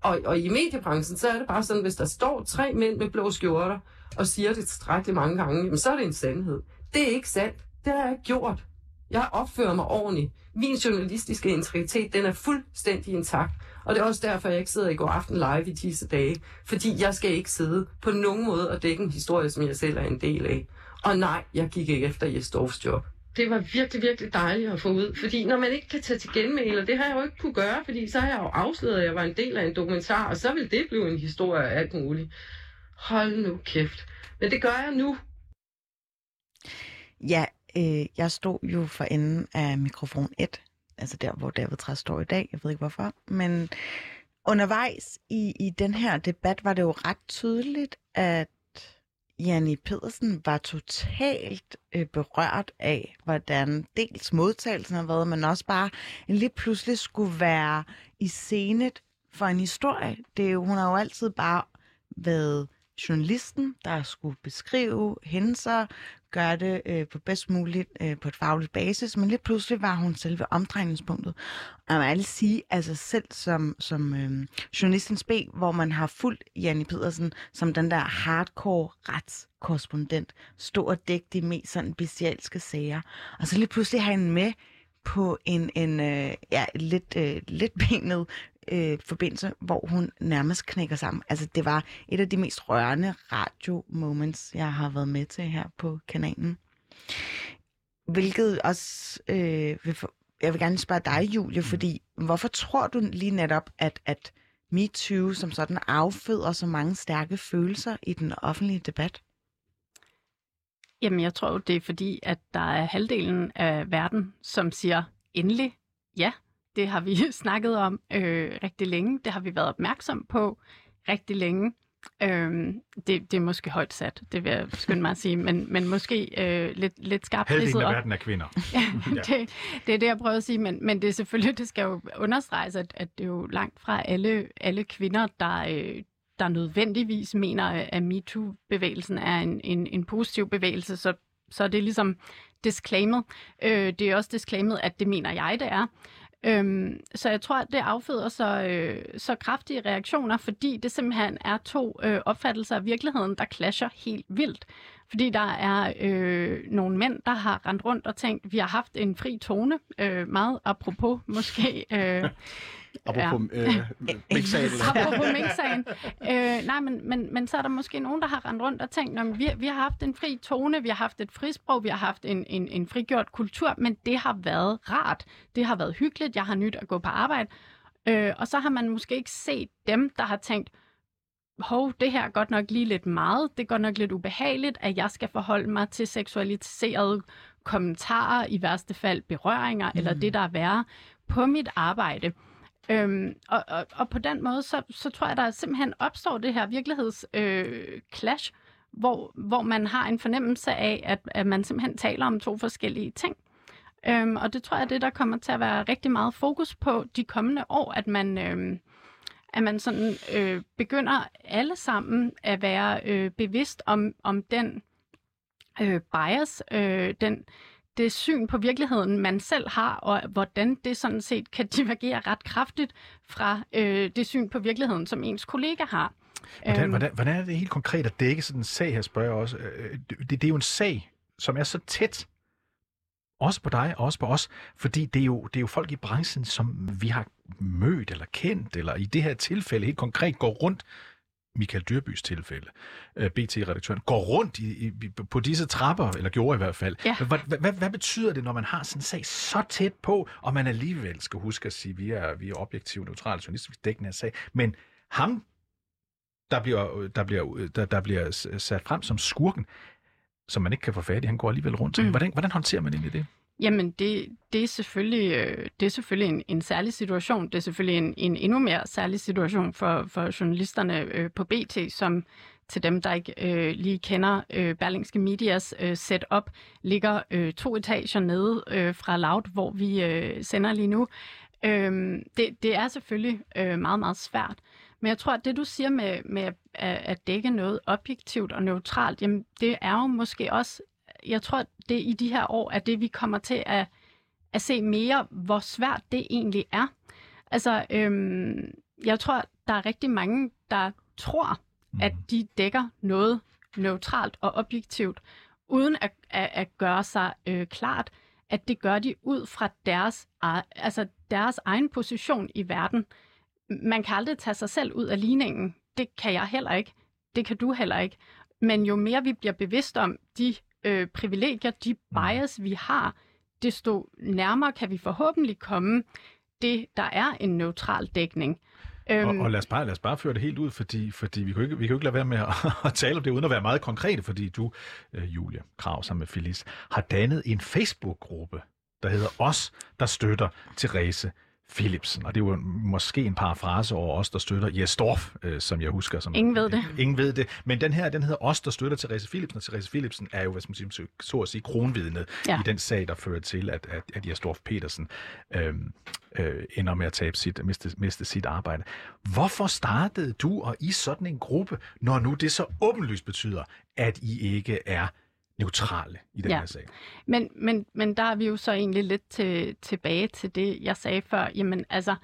Og, og i mediebranchen, så er det bare sådan, hvis der står tre mænd med blå skjorter, og siger det tilstrækkeligt mange gange, jamen, så er det en sandhed. Det er ikke sandt. Det har jeg ikke gjort. Jeg opfører mig ordentligt. Min journalistiske integritet, den er fuldstændig intakt. Og det er også derfor, jeg ikke sidder i går aften live i disse dage. Fordi jeg skal ikke sidde på nogen måde og dække en historie, som jeg selv er en del af. Og nej, jeg gik ikke efter Jesdorfs job det var virkelig, virkelig dejligt at få ud. Fordi når man ikke kan tage til genmæle, og det har jeg jo ikke kunne gøre, fordi så har jeg jo afsløret, at jeg var en del af en dokumentar, og så vil det blive en historie af alt muligt. Hold nu kæft. Men det gør jeg nu. Ja, øh, jeg stod jo for enden af mikrofon 1, altså der, hvor David Træs står i dag. Jeg ved ikke hvorfor, men undervejs i, i den her debat var det jo ret tydeligt, at Janni Pedersen var totalt øh, berørt af, hvordan dels modtagelsen har været, men også bare en lige pludselig skulle være i scenet for en historie. Det er jo, hun har jo altid bare været journalisten, der skulle beskrive hændelser, gøre det øh, på bedst muligt øh, på et fagligt basis, men lidt pludselig var hun selve omdrejningspunktet. Og man vil sige, altså selv som, som øh, journalistens B, hvor man har fulgt Janni Pedersen som den der hardcore retskorrespondent, stå og dække de mest sådan bestialske sager. Og så lige pludselig have hende med på en, en øh, ja, lidt, øh, lidt benet øh, forbindelse, hvor hun nærmest knækker sammen. Altså, det var et af de mest rørende radio-moments, jeg har været med til her på kanalen. Hvilket også øh, vil for, jeg vil gerne spørge dig, Julie, fordi hvorfor tror du lige netop, at, at MeToo som sådan afføder så mange stærke følelser i den offentlige debat? Jamen, jeg tror det er fordi, at der er halvdelen af verden, som siger endelig ja. Det har vi snakket om øh, rigtig længe. Det har vi været opmærksom på rigtig længe. Øhm, det, det er måske højt sat, det vil jeg skynde mig at sige, men, men måske øh, lidt, lidt skarpt Halvdelen af verden er kvinder. ja, det, det er det, jeg prøver at sige, men, men det er selvfølgelig, det skal jo understreges, at, at det er jo langt fra alle, alle kvinder, der, øh, der nødvendigvis mener, at MeToo-bevægelsen er en, en, en positiv bevægelse, så, så er det ligesom disclaimet. Øh, det er også disclaimet, at det mener jeg, det er. Øhm, så jeg tror, at det afføder så, øh, så kraftige reaktioner, fordi det simpelthen er to øh, opfattelser af virkeligheden, der clasher helt vildt. Fordi der er øh, nogle mænd, der har rendt rundt og tænkt, vi har haft en fri tone, øh, meget apropos måske øh, Apropos ja. øh, minksagen. Apropos minksagen. Øh, nej, men, men, men så er der måske nogen, der har rendt rundt og tænkt, at vi, vi har haft en fri tone, vi har haft et frisprog, vi har haft en, en, en frigjort kultur, men det har været rart. Det har været hyggeligt, jeg har nyt at gå på arbejde. Øh, og så har man måske ikke set dem, der har tænkt, hov, det her er godt nok lige lidt meget, det er godt nok lidt ubehageligt, at jeg skal forholde mig til seksualiserede kommentarer, i værste fald berøringer, mm. eller det, der er værre, på mit arbejde. Øhm, og, og, og på den måde, så, så tror jeg, der simpelthen opstår det her virkelighedsklash, øh, hvor, hvor man har en fornemmelse af, at, at man simpelthen taler om to forskellige ting. Øhm, og det tror jeg, det der kommer til at være rigtig meget fokus på de kommende år, at man, øhm, at man sådan øh, begynder alle sammen at være øh, bevidst om, om den øh, bias, øh, den det syn på virkeligheden, man selv har, og hvordan det sådan set kan divergere ret kraftigt fra øh, det syn på virkeligheden, som ens kollega har. Hvordan, øhm. hvordan, hvordan er det helt konkret at dække sådan en sag her, spørger jeg også. Øh, det, det er jo en sag, som er så tæt, også på dig og også på os, fordi det er, jo, det er jo folk i branchen, som vi har mødt eller kendt, eller i det her tilfælde helt konkret går rundt Michael Dyrbys tilfælde, øh, BT-redaktøren, går rundt i, i, på disse trapper, eller gjorde i hvert fald. Ja. Hvad, hvad, hvad betyder det, når man har sådan en sag så tæt på, og man alligevel skal huske at sige, at vi er, vi er objektive, neutrale, journalistisk dækkende af sag, men ham, der bliver, der, bliver, der, der bliver sat frem som skurken, som man ikke kan få fat i, han går alligevel rundt. Mm. Hvordan, hvordan håndterer man egentlig det? Jamen, det, det er selvfølgelig, øh, det er selvfølgelig en, en særlig situation. Det er selvfølgelig en, en endnu mere særlig situation for, for journalisterne øh, på BT, som til dem, der ikke øh, lige kender øh, Berlingske Medias øh, setup, ligger øh, to etager nede øh, fra Loud, hvor vi øh, sender lige nu. Øh, det, det er selvfølgelig øh, meget, meget svært. Men jeg tror, at det du siger med, med at, at dække noget objektivt og neutralt, jamen det er jo måske også jeg tror, det i de her år er det, vi kommer til at, at se mere, hvor svært det egentlig er. Altså, øhm, jeg tror, der er rigtig mange, der tror, at mm. de dækker noget neutralt og objektivt, uden at, at, at gøre sig øh, klart, at det gør de ud fra deres, altså deres egen position i verden. Man kan aldrig tage sig selv ud af ligningen. Det kan jeg heller ikke. Det kan du heller ikke. Men jo mere vi bliver bevidst om de øh, privilegier, de mm. bias, vi har, desto nærmere kan vi forhåbentlig komme det, der er en neutral dækning. Øhm, og, og lad, os bare, lad os bare føre det helt ud, fordi, fordi vi, kan ikke, vi kan jo ikke lade være med at, at tale om det, uden at være meget konkrete, fordi du, øh, Julia Krav, sammen med Felice, har dannet en Facebook-gruppe, der hedder Os, der støtter Therese Philipsen, og det var måske en parafrase over os, der støtter Jes Dorf, øh, som jeg husker. Som, Ingen ved det. Ingen ved det. Men den her, den hedder Os, der støtter Therese Philipsen, og Therese Philipsen er jo, hvad man sige, så at sige, kronvidnet ja. i den sag, der fører til, at, at, at Jes Dorf Petersen øh, øh, ender med at tabe sit, miste, miste sit arbejde. Hvorfor startede du og I sådan en gruppe, når nu det så åbenlyst betyder, at I ikke er neutrale i den Ja. her sag? Men, men, men der er vi jo så egentlig lidt til, tilbage til det, jeg sagde før. Jamen altså,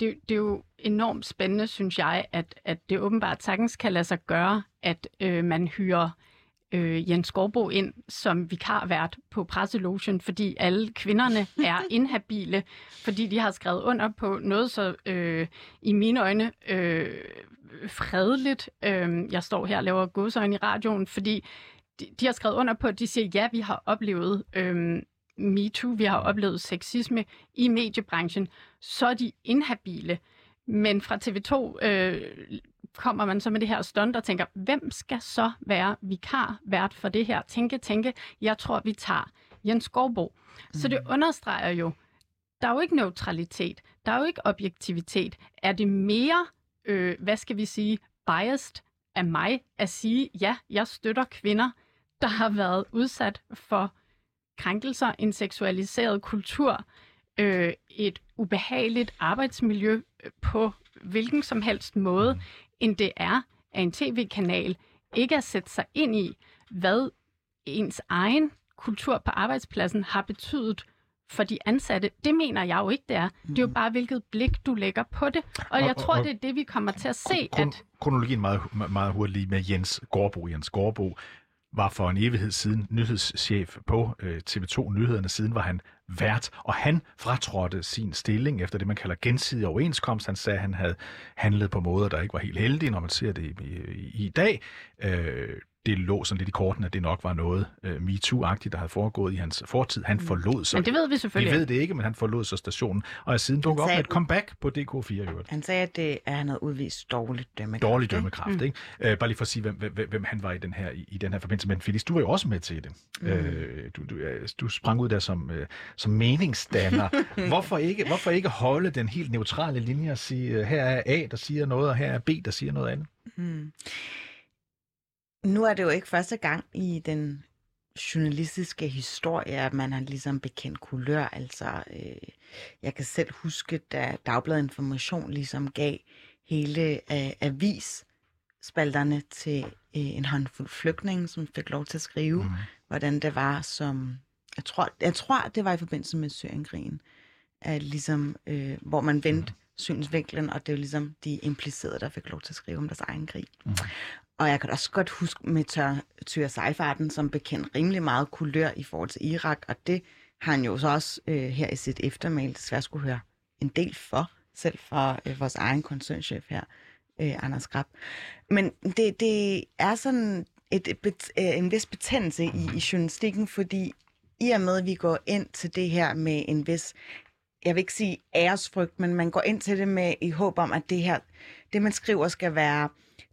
det, det er jo enormt spændende, synes jeg, at, at det åbenbart sagtens kan lade sig gøre, at øh, man hyrer øh, Jens Skorbo ind som vikarvært på presselogen, fordi alle kvinderne er inhabile, fordi de har skrevet under på noget så øh, i mine øjne øh, fredeligt. Øh, jeg står her og laver godsøjne i radioen, fordi de, de har skrevet under på, at de siger, ja, vi har oplevet øhm, MeToo, vi har oplevet sexisme i mediebranchen, så er de inhabile. Men fra TV2 øh, kommer man så med det her stunt og tænker, hvem skal så være vikar vært for det her? Tænke, tænke, jeg tror, vi tager Jens Skovbo. Mm. Så det understreger jo, der er jo ikke neutralitet, der er jo ikke objektivitet. Er det mere, øh, hvad skal vi sige, biased af mig at sige, ja, jeg støtter kvinder, der har været udsat for krænkelser, en seksualiseret kultur, øh, et ubehageligt arbejdsmiljø øh, på hvilken som helst måde, end det er af en tv-kanal ikke at sætte sig ind i, hvad ens egen kultur på arbejdspladsen har betydet for de ansatte. Det mener jeg jo ikke, det er. Det er jo bare, hvilket blik du lægger på det. Og Og- jeg tror, og- det er det, vi kommer til at se, Kron- at Kronologien meget, meget hurtigt lige med Jens Gårdbo. Jens Gårdbo var for en evighed siden nyhedschef på øh, TV2 Nyhederne. Siden var han vært, og han fratrådte sin stilling efter det, man kalder gensidig overenskomst. Han sagde, at han havde handlet på måder, der ikke var helt heldige, når man ser det i, i, i dag. Øh, det lå sådan lidt i korten, at det nok var noget øh, MeToo-agtigt, der havde foregået i hans fortid. Han forlod så... men det ved vi vi selvfølgelig ved det ikke, men han forlod så stationen, og er siden dukket op med et comeback på DK4 i øvrigt. Han sagde, at, det, at han havde udvist dårligt dømmekraft. Dårlig ikke? dømmekraft, ikke? Øh, bare lige for at sige, hvem, hvem, hvem han var i den her, i, i den her forbindelse. Men Felix, du var jo også med til det. Mm. Øh, du, du, du sprang ud der som, øh, som meningsdanner. hvorfor, ikke, hvorfor ikke holde den helt neutrale linje og sige, øh, her er A, der siger noget, og her er B, der siger noget andet? Mm. Nu er det jo ikke første gang i den journalistiske historie, at man har ligesom bekendt kulør. Altså, øh, jeg kan selv huske, da Dagbladet Information ligesom gav hele øh, avisspalterne til øh, en håndfuld flygtninge, som fik lov til at skrive, mm. hvordan det var som... Jeg tror, jeg tror, det var i forbindelse med Syrienkrigen, at ligesom, øh, hvor man vendte synsvinklen, og det er jo ligesom de implicerede, der fik lov til at skrive om deres egen krig. Mm. Og jeg kan også godt huske med Tør, Tyre Seifarten, som bekendt rimelig meget kulør i forhold til Irak, og det har han jo så også øh, her i sit eftermæl desværre skulle høre en del for, selv for øh, vores egen koncernchef her, øh, Anders Grab. Men det, det er sådan et, et, et, øh, en vis betændelse i, i journalistikken, fordi i og med, at vi går ind til det her med en vis, jeg vil ikke sige æresfrygt, men man går ind til det med i håb om, at det her, det man skriver skal være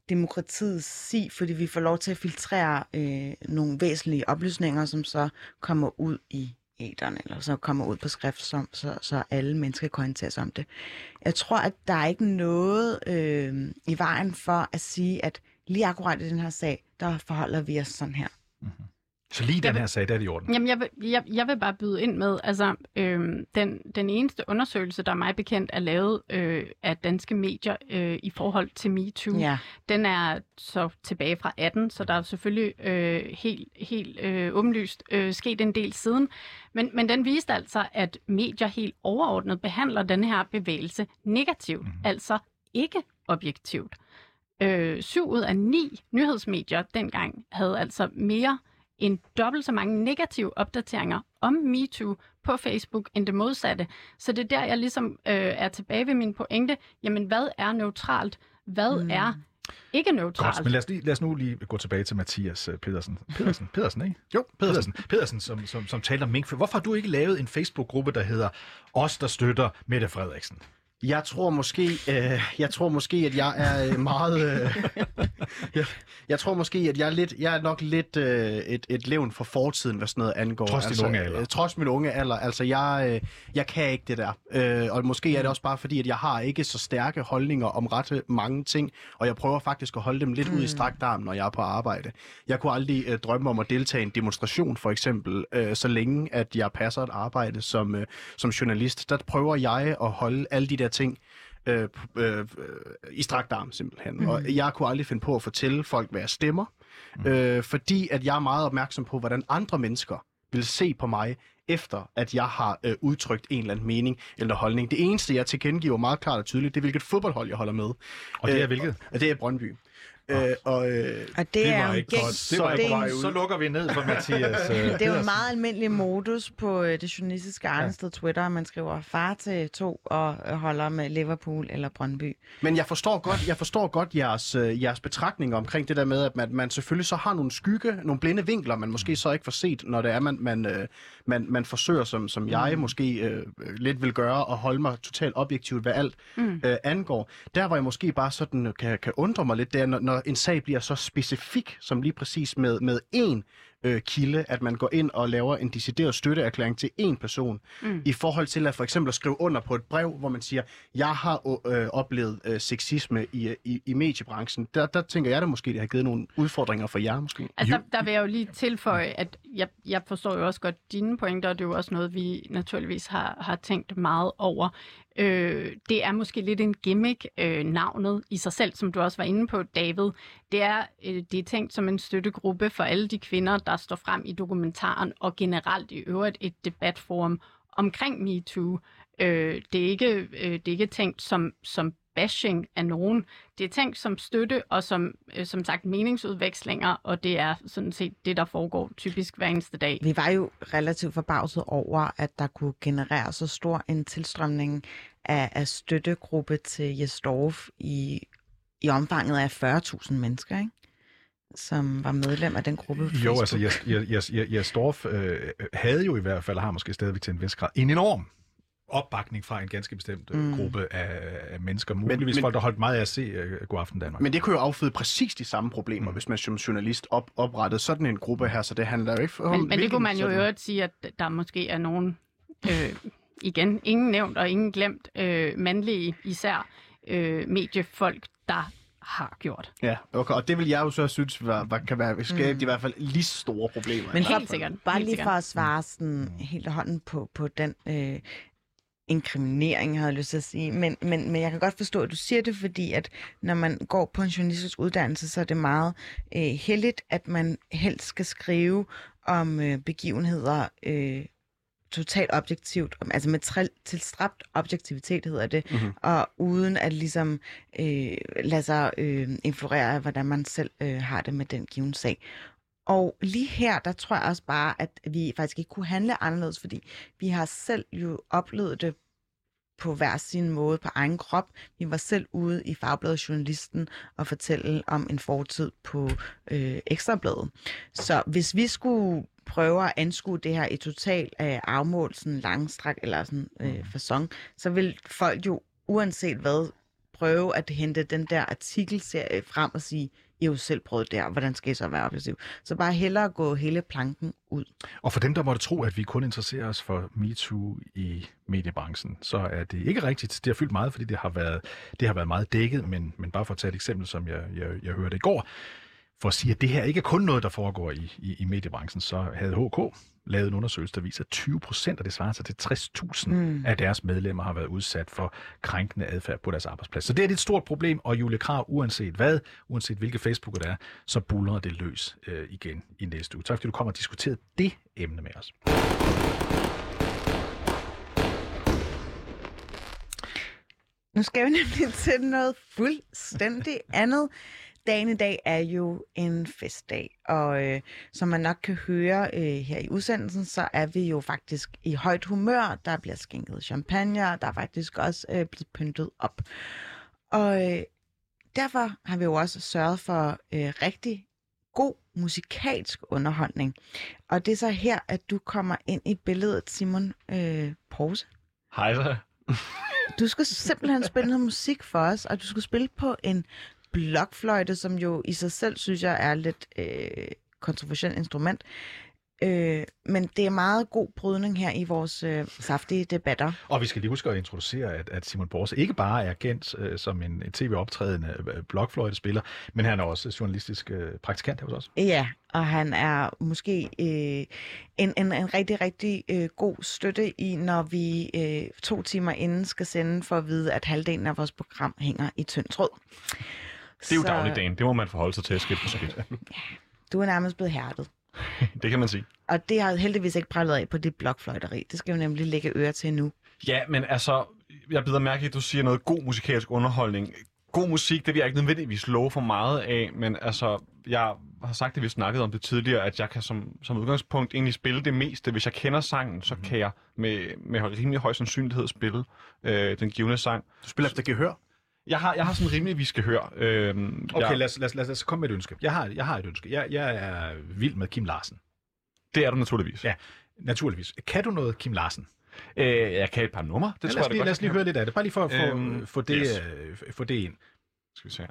demokratiets sig, fordi vi får lov til at filtrere øh, nogle væsentlige oplysninger, som så kommer ud i æderne, eller så kommer ud på skrift, som, så, så alle mennesker kan orientere sig om det. Jeg tror, at der er ikke noget øh, i vejen for at sige, at lige akkurat i den her sag, der forholder vi os sådan her. Mhm. Så lige den her sag, der er det i orden. Jamen, jeg vil, jeg, jeg vil bare byde ind med, altså, øhm, den, den eneste undersøgelse, der er mig bekendt, er lavet øh, af danske medier øh, i forhold til MeToo. Ja. Den er så tilbage fra 18, så der er selvfølgelig øh, helt, helt øh, åbenlyst øh, sket en del siden. Men, men den viste altså, at medier helt overordnet behandler den her bevægelse negativt, mm. altså ikke objektivt. Øh, syv ud af ni nyhedsmedier dengang havde altså mere end dobbelt så mange negative opdateringer om MeToo på Facebook end det modsatte. Så det er der, jeg ligesom øh, er tilbage ved min pointe. Jamen, hvad er neutralt? Hvad mm. er ikke neutralt? Godt, men lad os, lige, lad os nu lige gå tilbage til Mathias øh, Pedersen. Pedersen, Pedersen ikke? Jo, Pedersen. Pedersen, som, som, som taler om mink. Hvorfor har du ikke lavet en Facebook-gruppe, der hedder Os, der støtter Mette Frederiksen? Jeg tror måske, øh, jeg tror måske, at jeg er øh, meget, øh, jeg, jeg tror måske, at jeg er, lidt, jeg er nok lidt øh, et, et levn for fortiden, hvad sådan noget angår. Trods din altså, unge alder. øh, Trods min unge alder. Altså, jeg, øh, jeg kan ikke det der. Øh, og måske er det også bare fordi, at jeg har ikke så stærke holdninger om ret mange ting, og jeg prøver faktisk at holde dem lidt mm. ud i strakt arm, når jeg er på arbejde. Jeg kunne aldrig øh, drømme om at deltage i en demonstration, for eksempel, øh, så længe at jeg passer et arbejde som, øh, som journalist. Der prøver jeg at holde alle de der ting øh, øh, øh, i strakt arm, simpelthen. Mm. Og jeg kunne aldrig finde på at fortælle folk, hvad jeg stemmer, mm. øh, fordi at jeg er meget opmærksom på, hvordan andre mennesker vil se på mig, efter at jeg har øh, udtrykt en eller anden mening eller holdning. Det eneste, jeg tilkendegiver meget klart og tydeligt, det er, hvilket fodboldhold jeg holder med. Og det er Øh, hvilket? Og det er Brøndby. Øh, og, øh, Og det, Det er ikke godt. Det var det, ikke er en-. Så lukker vi ned for Mathias øh, det er jo en meget almindelig modus på øh, det journalistiske Arnested Twitter. Man skriver far til to og øh, holder med Liverpool eller Brøndby. Men jeg forstår godt, jeg forstår godt jeres, øh, jeres betragtninger omkring det der med, at man, man selvfølgelig så har nogle skygge, nogle blinde vinkler, man måske så ikke får set, når det er, man, man, øh, man, man forsøger, som, som jeg måske øh, lidt vil gøre, at holde mig totalt objektivt, hvad alt mm. øh, angår. Der hvor jeg måske bare sådan kan, kan undre mig lidt, det er, når, når en sag bliver så specifik, som lige præcis med, med én øh, kilde, at man går ind og laver en decideret støtteerklæring til én person, mm. i forhold til at for eksempel at skrive under på et brev, hvor man siger, jeg har øh, oplevet øh, sexisme i, i, i mediebranchen. Der, der tænker jeg da måske, det har givet nogle udfordringer for jer måske. Altså, der, der vil jeg jo lige tilføje, at jeg, jeg forstår jo også godt dine pointer, og det er jo også noget, vi naturligvis har, har tænkt meget over. Øh, det er måske lidt en gimmick, øh, navnet i sig selv, som du også var inde på, David. Det er, øh, det er tænkt som en støttegruppe for alle de kvinder, der står frem i dokumentaren, og generelt i øvrigt et debatforum omkring MeToo. Øh, det, er ikke, øh, det er ikke tænkt som, som bashing af nogen. Det er tænkt som støtte og som, øh, som sagt meningsudvekslinger, og det er sådan set det, der foregår typisk hver eneste dag. Vi var jo relativt forbavset over, at der kunne generere så stor en tilstrømning af, af støttegruppe til Jesdorf i, i omfanget af 40.000 mennesker, ikke? Som var medlem af den gruppe på Jo, altså, Jes, Jes, Jes, Jes, Dorf øh, havde jo i hvert fald, har måske stadigvæk til en vis grad, en enorm opbakning fra en ganske bestemt mm. gruppe af, af mennesker. Muligvis men- folk, der holdt meget af at se uh, God Aften Danmark. Men det kunne jo afføde præcis de samme problemer, mm. hvis man som journalist op, oprettede sådan en gruppe her, så det handler jo ikke om... Men, men det kunne man jo i øvrigt sige, at der måske er nogen, øh, igen, ingen nævnt og ingen glemt, øh, mandlige især øh, mediefolk, der har gjort. Ja, okay, og det vil jeg jo så synes var, var, kan være, skabe mm. i hvert fald lige store problemer. Men Helt sikkert, bare helt lige sikkert. for at svare sådan helt hånden på, på den øh, inkriminering, havde jeg lyst til at sige. Men, men, men jeg kan godt forstå, at du siger det, fordi at når man går på en journalistisk uddannelse, så er det meget øh, heldigt, at man helst skal skrive om øh, begivenheder øh, totalt objektivt, altså med tre- tilstræbt objektivitet hedder det, Mhm. mm-hmm. og uden at ligesom øh, lade sig øh, influere af, hvordan man selv øh, har det med den givende sag. Og lige her, der tror jeg også bare, at vi faktisk ikke kunne handle anderledes, fordi vi har selv jo oplevet det på hver sin måde, på egen krop. Vi var selv ude i Fagbladet Journalisten og fortælle om en fortid på øh, Ekstrabladet. Så hvis vi skulle prøve at anskue det her i total øh, afmål, sådan langstræk eller sådan øh, fasong, så vil folk jo uanset hvad prøve at hente den der artikelserie frem og sige, I har jo selv prøvet det her, hvordan skal I så være objektiv? Så bare hellere gå hele planken ud. Og for dem, der måtte tro, at vi kun interesserer os for MeToo i mediebranchen, så er det ikke rigtigt. Det har fyldt meget, fordi det har været, det har været meget dækket, men, men bare for at tage et eksempel, som jeg, jeg, jeg hørte i går, for at sige, at det her ikke er kun noget, der foregår i, i, i mediebranchen, så havde HK lavet en undersøgelse, der viser, at 20 procent af det svarer sig til 60.000 mm. af deres medlemmer har været udsat for krænkende adfærd på deres arbejdsplads. Så det er et stort problem, og Julie Krav, uanset hvad, uanset hvilke Facebook det er, så buller det løs øh, igen i næste uge. Tak fordi du kommer og diskuterede det emne med os. Nu skal vi nemlig til noget fuldstændig andet. Dagen i dag er jo en festdag, og øh, som man nok kan høre øh, her i udsendelsen, så er vi jo faktisk i højt humør. Der bliver skænket champagne, og der er faktisk også øh, blevet pyntet op. Og øh, derfor har vi jo også sørget for øh, rigtig god musikalsk underholdning. Og det er så her, at du kommer ind i billedet, Simon øh, Pause. Hej så. Du skal simpelthen spille noget musik for os, og du skal spille på en blokfløjte, som jo i sig selv, synes jeg, er lidt øh, kontroversielt instrument. Øh, men det er meget god brydning her i vores øh, saftige debatter. Og vi skal lige huske at introducere, at, at Simon Borse ikke bare er kendt øh, som en, en tv-optrædende øh, blokfløjtespiller, men han er også journalistisk øh, praktikant hos os. Ja, og han er måske øh, en, en, en rigtig, rigtig øh, god støtte i, når vi øh, to timer inden skal sende for at vide, at halvdelen af vores program hænger i tynd tråd. Det er jo dagligdagen. Det må man forholde sig til skridt for skridt. Du er nærmest blevet hærdet. Det kan man sige. Og det har heldigvis ikke prallet af på dit blokfløjteri. Det skal jo nemlig lægge øre til nu. Ja, men altså, jeg bider mærke at du siger noget god musikalsk underholdning. God musik, det vil jeg ikke nødvendigvis love for meget af, men altså, jeg har sagt, at vi snakkede om det tidligere, at jeg kan som, som udgangspunkt egentlig spille det meste. Hvis jeg kender sangen, så kan jeg med, med rimelig høj sandsynlighed spille øh, den givende sang. Du spiller efter gehør. Jeg har, jeg har sådan rimelig, vi skal høre. Øhm, Okay, jeg, lad, os, lad, os, lad os komme med et ønske. Jeg har, jeg har et ønske. Jeg, jeg er vild med Kim Larsen. Det er du naturligvis. Ja. Naturligvis. Kan du noget Kim Larsen? Øh, jeg kan et par numre. Det Ja, tror lad, os jeg lige, godt, lad os jeg lige høre lidt af det. Bare lige for at få, Øhm, øhm, få, det, yes. øh, få det ind. Skal vi se her.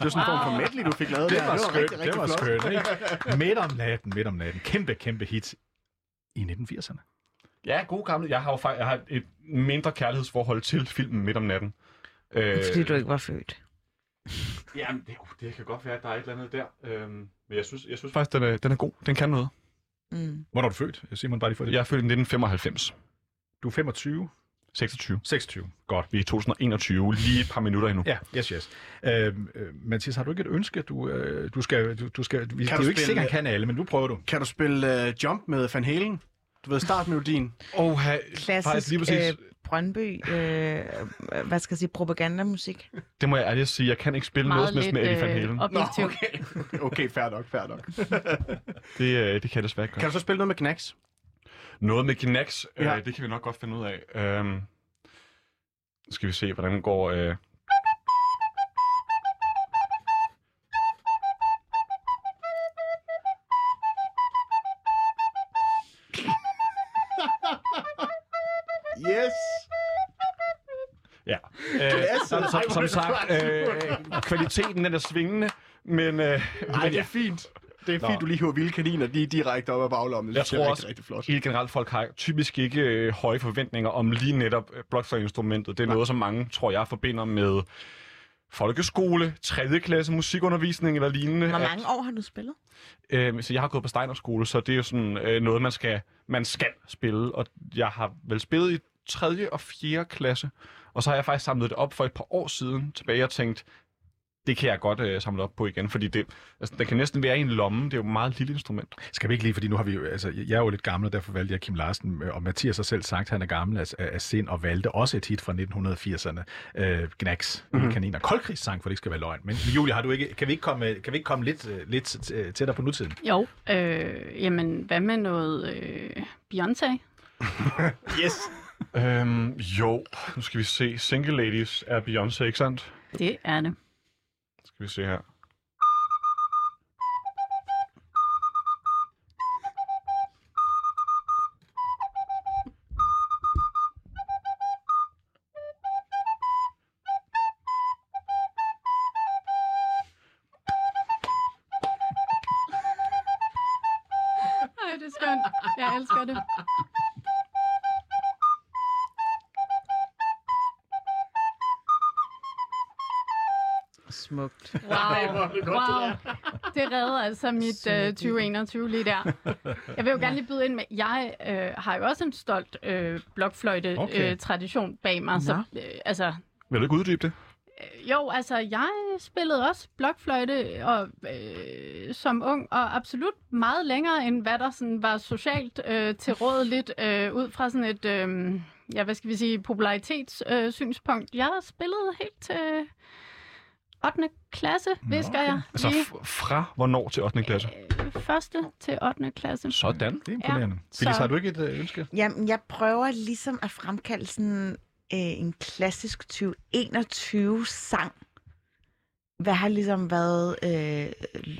Det var sådan en form for medley, du fik lavet Det der. var skønt, rigtig, det rigtig var flot. skønt, ikke? Midt om natten, midt om natten. Kæmpe, kæmpe hit i 1980'erne. Ja, god gamle. Jeg har jo faktisk jeg har et mindre kærlighedsforhold til filmen Midt om natten. Øh, Fordi du ikke var født. Jamen, det, det kan godt være, at der er et eller andet der. Øhm, men jeg synes, jeg synes faktisk, den er, den er god. Den kan noget. Mm. Hvornår er du født, Simon? Bare lige for det. Jeg er født i 1995. Du er 25, 26. 26. Godt. Vi er i 2021. Lige et par minutter endnu. Ja, yes, yes. Øh, øh, Mathias, har du ikke et ønske? Du, øh, du skal, du, du skal, vi, det er du jo ikke sikkert, han kan alle, men nu prøver du. Kan du spille uh, Jump med Van Halen? Du ved, startmelodien. Og ha, faktisk Klassisk lige præcis, øh, Brøndby, øh, hvad skal jeg sige, propagandamusik. det må jeg ærligt sige, jeg kan ikke spille Meget noget som med Eddie Van Halen. øh, objektiv. okay. okay, fair nok, fair nok. Det, øh, det kan jeg desværre ikke Kan du så spille noget med Knacks? Noget med Gnax, øh, Ja. det kan vi nok godt finde ud af. Øhm, skal vi se, hvordan går... Øh... Yes! Ja. Øh, som, som, som sagt, øh, kvaliteten den er svingende, men... Øh, Ej, men det er fint. Det er Nå. fint, du lige hiver vilde kaniner lige direkte op af baglommen. Det Jeg tror er også, rigtig, rigtig flot. helt generelt folk har typisk ikke øh, høje forventninger om lige netop øh, blokfløjteinstrumentet. Det er Nej. noget, som mange, tror jeg, forbinder med folkeskole, 3. klasse musikundervisning eller lignende. Hvor At- mange år har du spillet? Øh, så jeg har gået på Steiner skole, så det er jo sådan øh, noget, man skal, man skal spille. Og jeg har vel spillet i 3. og 4. klasse. Og så har jeg faktisk samlet det op for et par år siden tilbage og tænkt, det kan jeg godt øh, samle op på igen, fordi det, altså, det kan næsten være i en lomme. Det er jo et meget lille instrument. Skal vi ikke lige, fordi nu har vi jo, altså, jeg er jo lidt gammel, og derfor valgte jeg Kim Larsen, øh, og Mathias har selv sagt, at han er gammel af, af, af sind, og valgte også et hit fra 1980'erne, øh, Mhm. mm-hmm. kaniner. Koldkrigssang, for det ikke skal være løgn. Men Julie, har du ikke, kan vi ikke komme, kan vi ikke komme lidt, øh, lidt øh, tættere på nutiden? Jo, øh, jamen hvad med noget øh, Beyoncé? Yes! Øhm, jo, nu skal vi se. Single Ladies er Beyoncé, ikke sandt? Det er det. Skal vi se her. Wow. Det redder altså mit øh, 2021 lige der. Jeg vil jo gerne lige byde ind med, jeg øh, har jo også en stolt øh, blokfløjte-tradition Okay. øh, bag mig. Så, øh, altså, Vil du ikke uddybe det? øh, jo, altså, jeg spillede også blokfløjte og, øh, som ung, og absolut meget længere, end hvad der sådan var socialt øh, tilrådeligt, øh, ud fra sådan et, øh, ja, hvad skal vi sige, popularitetssynspunkt. Øh, synspunkt. jeg spillede helt til 8. klasse, visker okay. jeg. Altså f- fra hvornår til 8. klasse? øh, første til 8. klasse. Sådan. Det er imponerende. Ja, så- Phyllis, har du ikke et øh, ønske? Jamen, jeg prøver ligesom at fremkalde sådan øh, en klassisk 2021-sang. Hvad har ligesom været øh,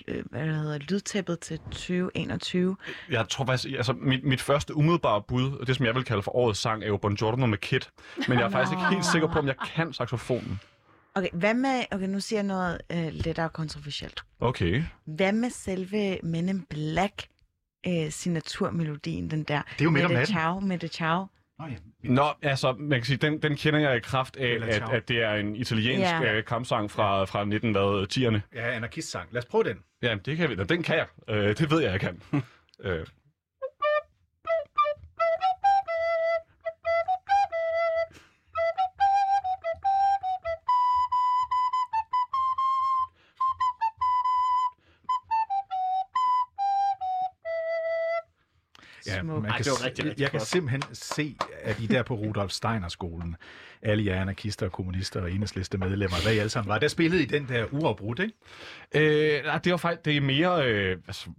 øh, hvad hedder, lydtæppet til 2021? Jeg tror faktisk, altså mit, mit første umiddelbare bud, og det som jeg vil kalde for årets sang, er jo Buongiorno med Kid. Men jeg er faktisk ikke helt sikker på, om jeg kan saxofonen. Okay, hvad med, okay, nu siger jeg noget øh, lettere kontroversielt. Okay. Hvad med selve Men in Black øh, signaturmelodien, den der? Det er jo midt om natten. Ciao, Mette Ciao. Nå, ja. Nå, altså, man kan sige, den, den kender jeg i kraft af, at, at det er en italiensk Ja. yeah. kampsang fra, fra 1910'erne. Ja, anarkist-sang. Lad os prøve den. Ja, det kan vi. Den kan jeg. Øh, det ved jeg, jeg kan. øh. Man Ej, kan, det var rigtig, rigtig jeg kan simpelthen se, at I der på Rudolf Steiner skolen, alle jer anarkister og kommunister og enhedsliste medlemmer, hvad I alle sammen var, der spillede I den der uafbrudt, ikke? Øh, nej, det var faktisk det er mere øh, altså,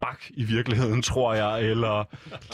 bak i virkeligheden, tror jeg, eller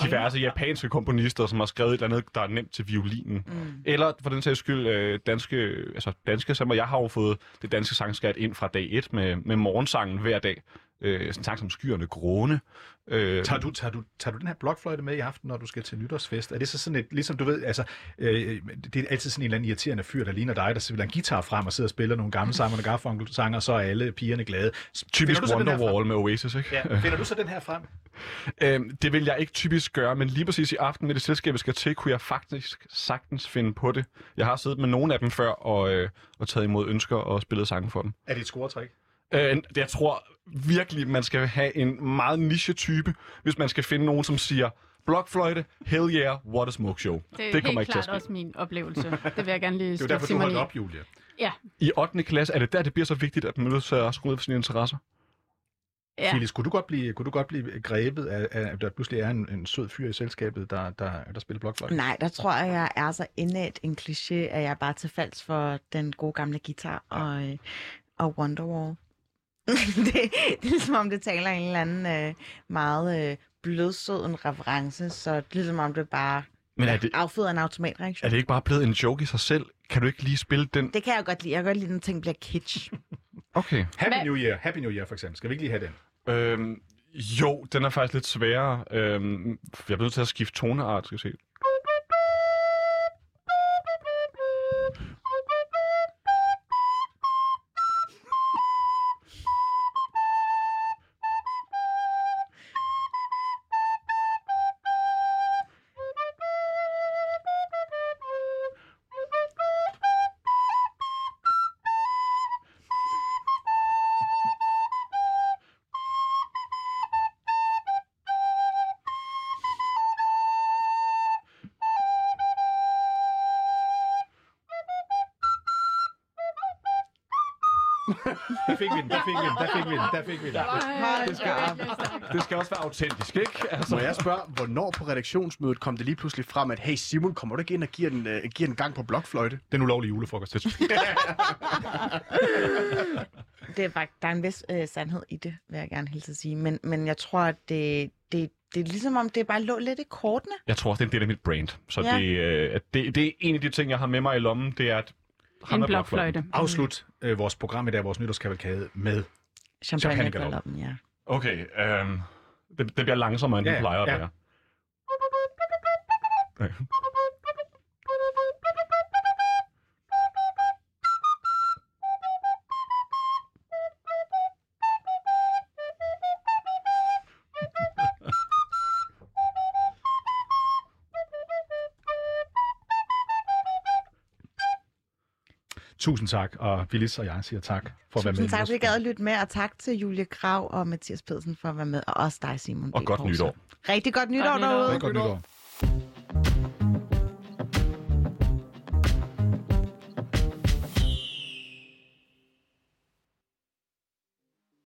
diverse japanske komponister, som har skrevet et eller andet, der er nemt til violinen. Mm. Eller for den sags skyld øh, danske, altså danske sanger. Jeg har jo fået det danske sangskat ind fra dag 1 med, med morgensangen hver dag. Øh, sådan sang som Skyerne Gråne. Øh, Tager du, tager, du, tager du den her blokfløjte med i aften, når du skal til nytårsfest? Er det så sådan et, ligesom du ved, altså, øh, det er altid sådan en eller anden irriterende fyr, der ligner dig, der spiller en guitar frem og sidder og spiller nogle gamle Simon Garfunkel sanger, og så er alle pigerne glade. typisk Wonderwall med Oasis, ikke? Ja, finder du så den her frem? Øhm, det vil jeg ikke typisk gøre, men lige præcis i aften med det selskab, vi skal til, kunne jeg faktisk sagtens finde på det. Jeg har siddet med nogle af dem før og, øh, og taget imod ønsker og spillet sange for dem. Er det et scoretræk? Øh, jeg tror virkelig, man skal have en meget niche-type, hvis man skal finde nogen, som siger, blokfløjte, hell yeah, what a smoke show. Det er det kommer helt ikke til at klart ske. også min oplevelse. Det vil jeg gerne lige Det er derfor, du holdt i. op, Julia. Ja, I 8. klasse, er det der, det bliver så vigtigt, at man er nødt til at skrue ud for sine interesser? ja. Phyllis, kunne du godt blive, kunne du godt blive grebet af, af at der pludselig er en, en sød fyr i selskabet, der, der, der spiller blokfløjte? Nej, der tror jeg, jeg er så indæt en kliché, at jeg er bare til falds for den gode gamle guitar og, øh, og Wonderwall. det, det er som om, det taler en eller anden øh, meget øh, blødsød en reference, så det er ligesom om, det bare Men er det, afføder en automatreaktion. er det ikke bare blevet en joke i sig selv? Kan du ikke lige spille den? Det kan jeg godt lide. Jeg kan godt lide, når ting bliver kitsch. Okay. Happy New Year, Happy New Year for eksempel. Skal vi ikke lige have den? Øhm, jo, den er faktisk lidt sværere. Øhm, jeg bliver nødt til at skifte toneart, skal vi se. Der fik vi den, der fik vi den, der fik vi den, der fik vi den. Det skal, det skal også være autentisk, ikke? Altså, Må jeg spørge, hvornår på redaktionsmødet kom det lige pludselig frem, at hey Simon, kommer du ikke ind og giver den, uh, giver den gang på blokfløjte? Den ulovlige julefrokost. Det er faktisk, der er en vis øh, sandhed i det, vil jeg gerne hilse at sige. Men, men jeg tror, at det, det, det er ligesom om, det bare lå lidt i kortene. Jeg tror også, det er en del af mit brand. Så Ja. det, øh, at det, det er en af de ting, jeg har med mig i lommen, det er, at ham En blokfløjte. Afslut øh, vores program i dag, vores nytårskavalkade, med Champagnegaloppen, ja. Okay, øhm, det, det bliver langsommere, end Ja, ja, det plejer at ja. være. Okay. Tusind tak, og Phyllis og jeg siger tak for at være med. Tusind tak, fordi I gad at lytte med, og tak til Julie Grav og Mathias Pedersen for at være med, og også dig, Simon. Og B. godt Poulsen. nytår. Rigtig godt nytår nytår. derude. Godt nytår.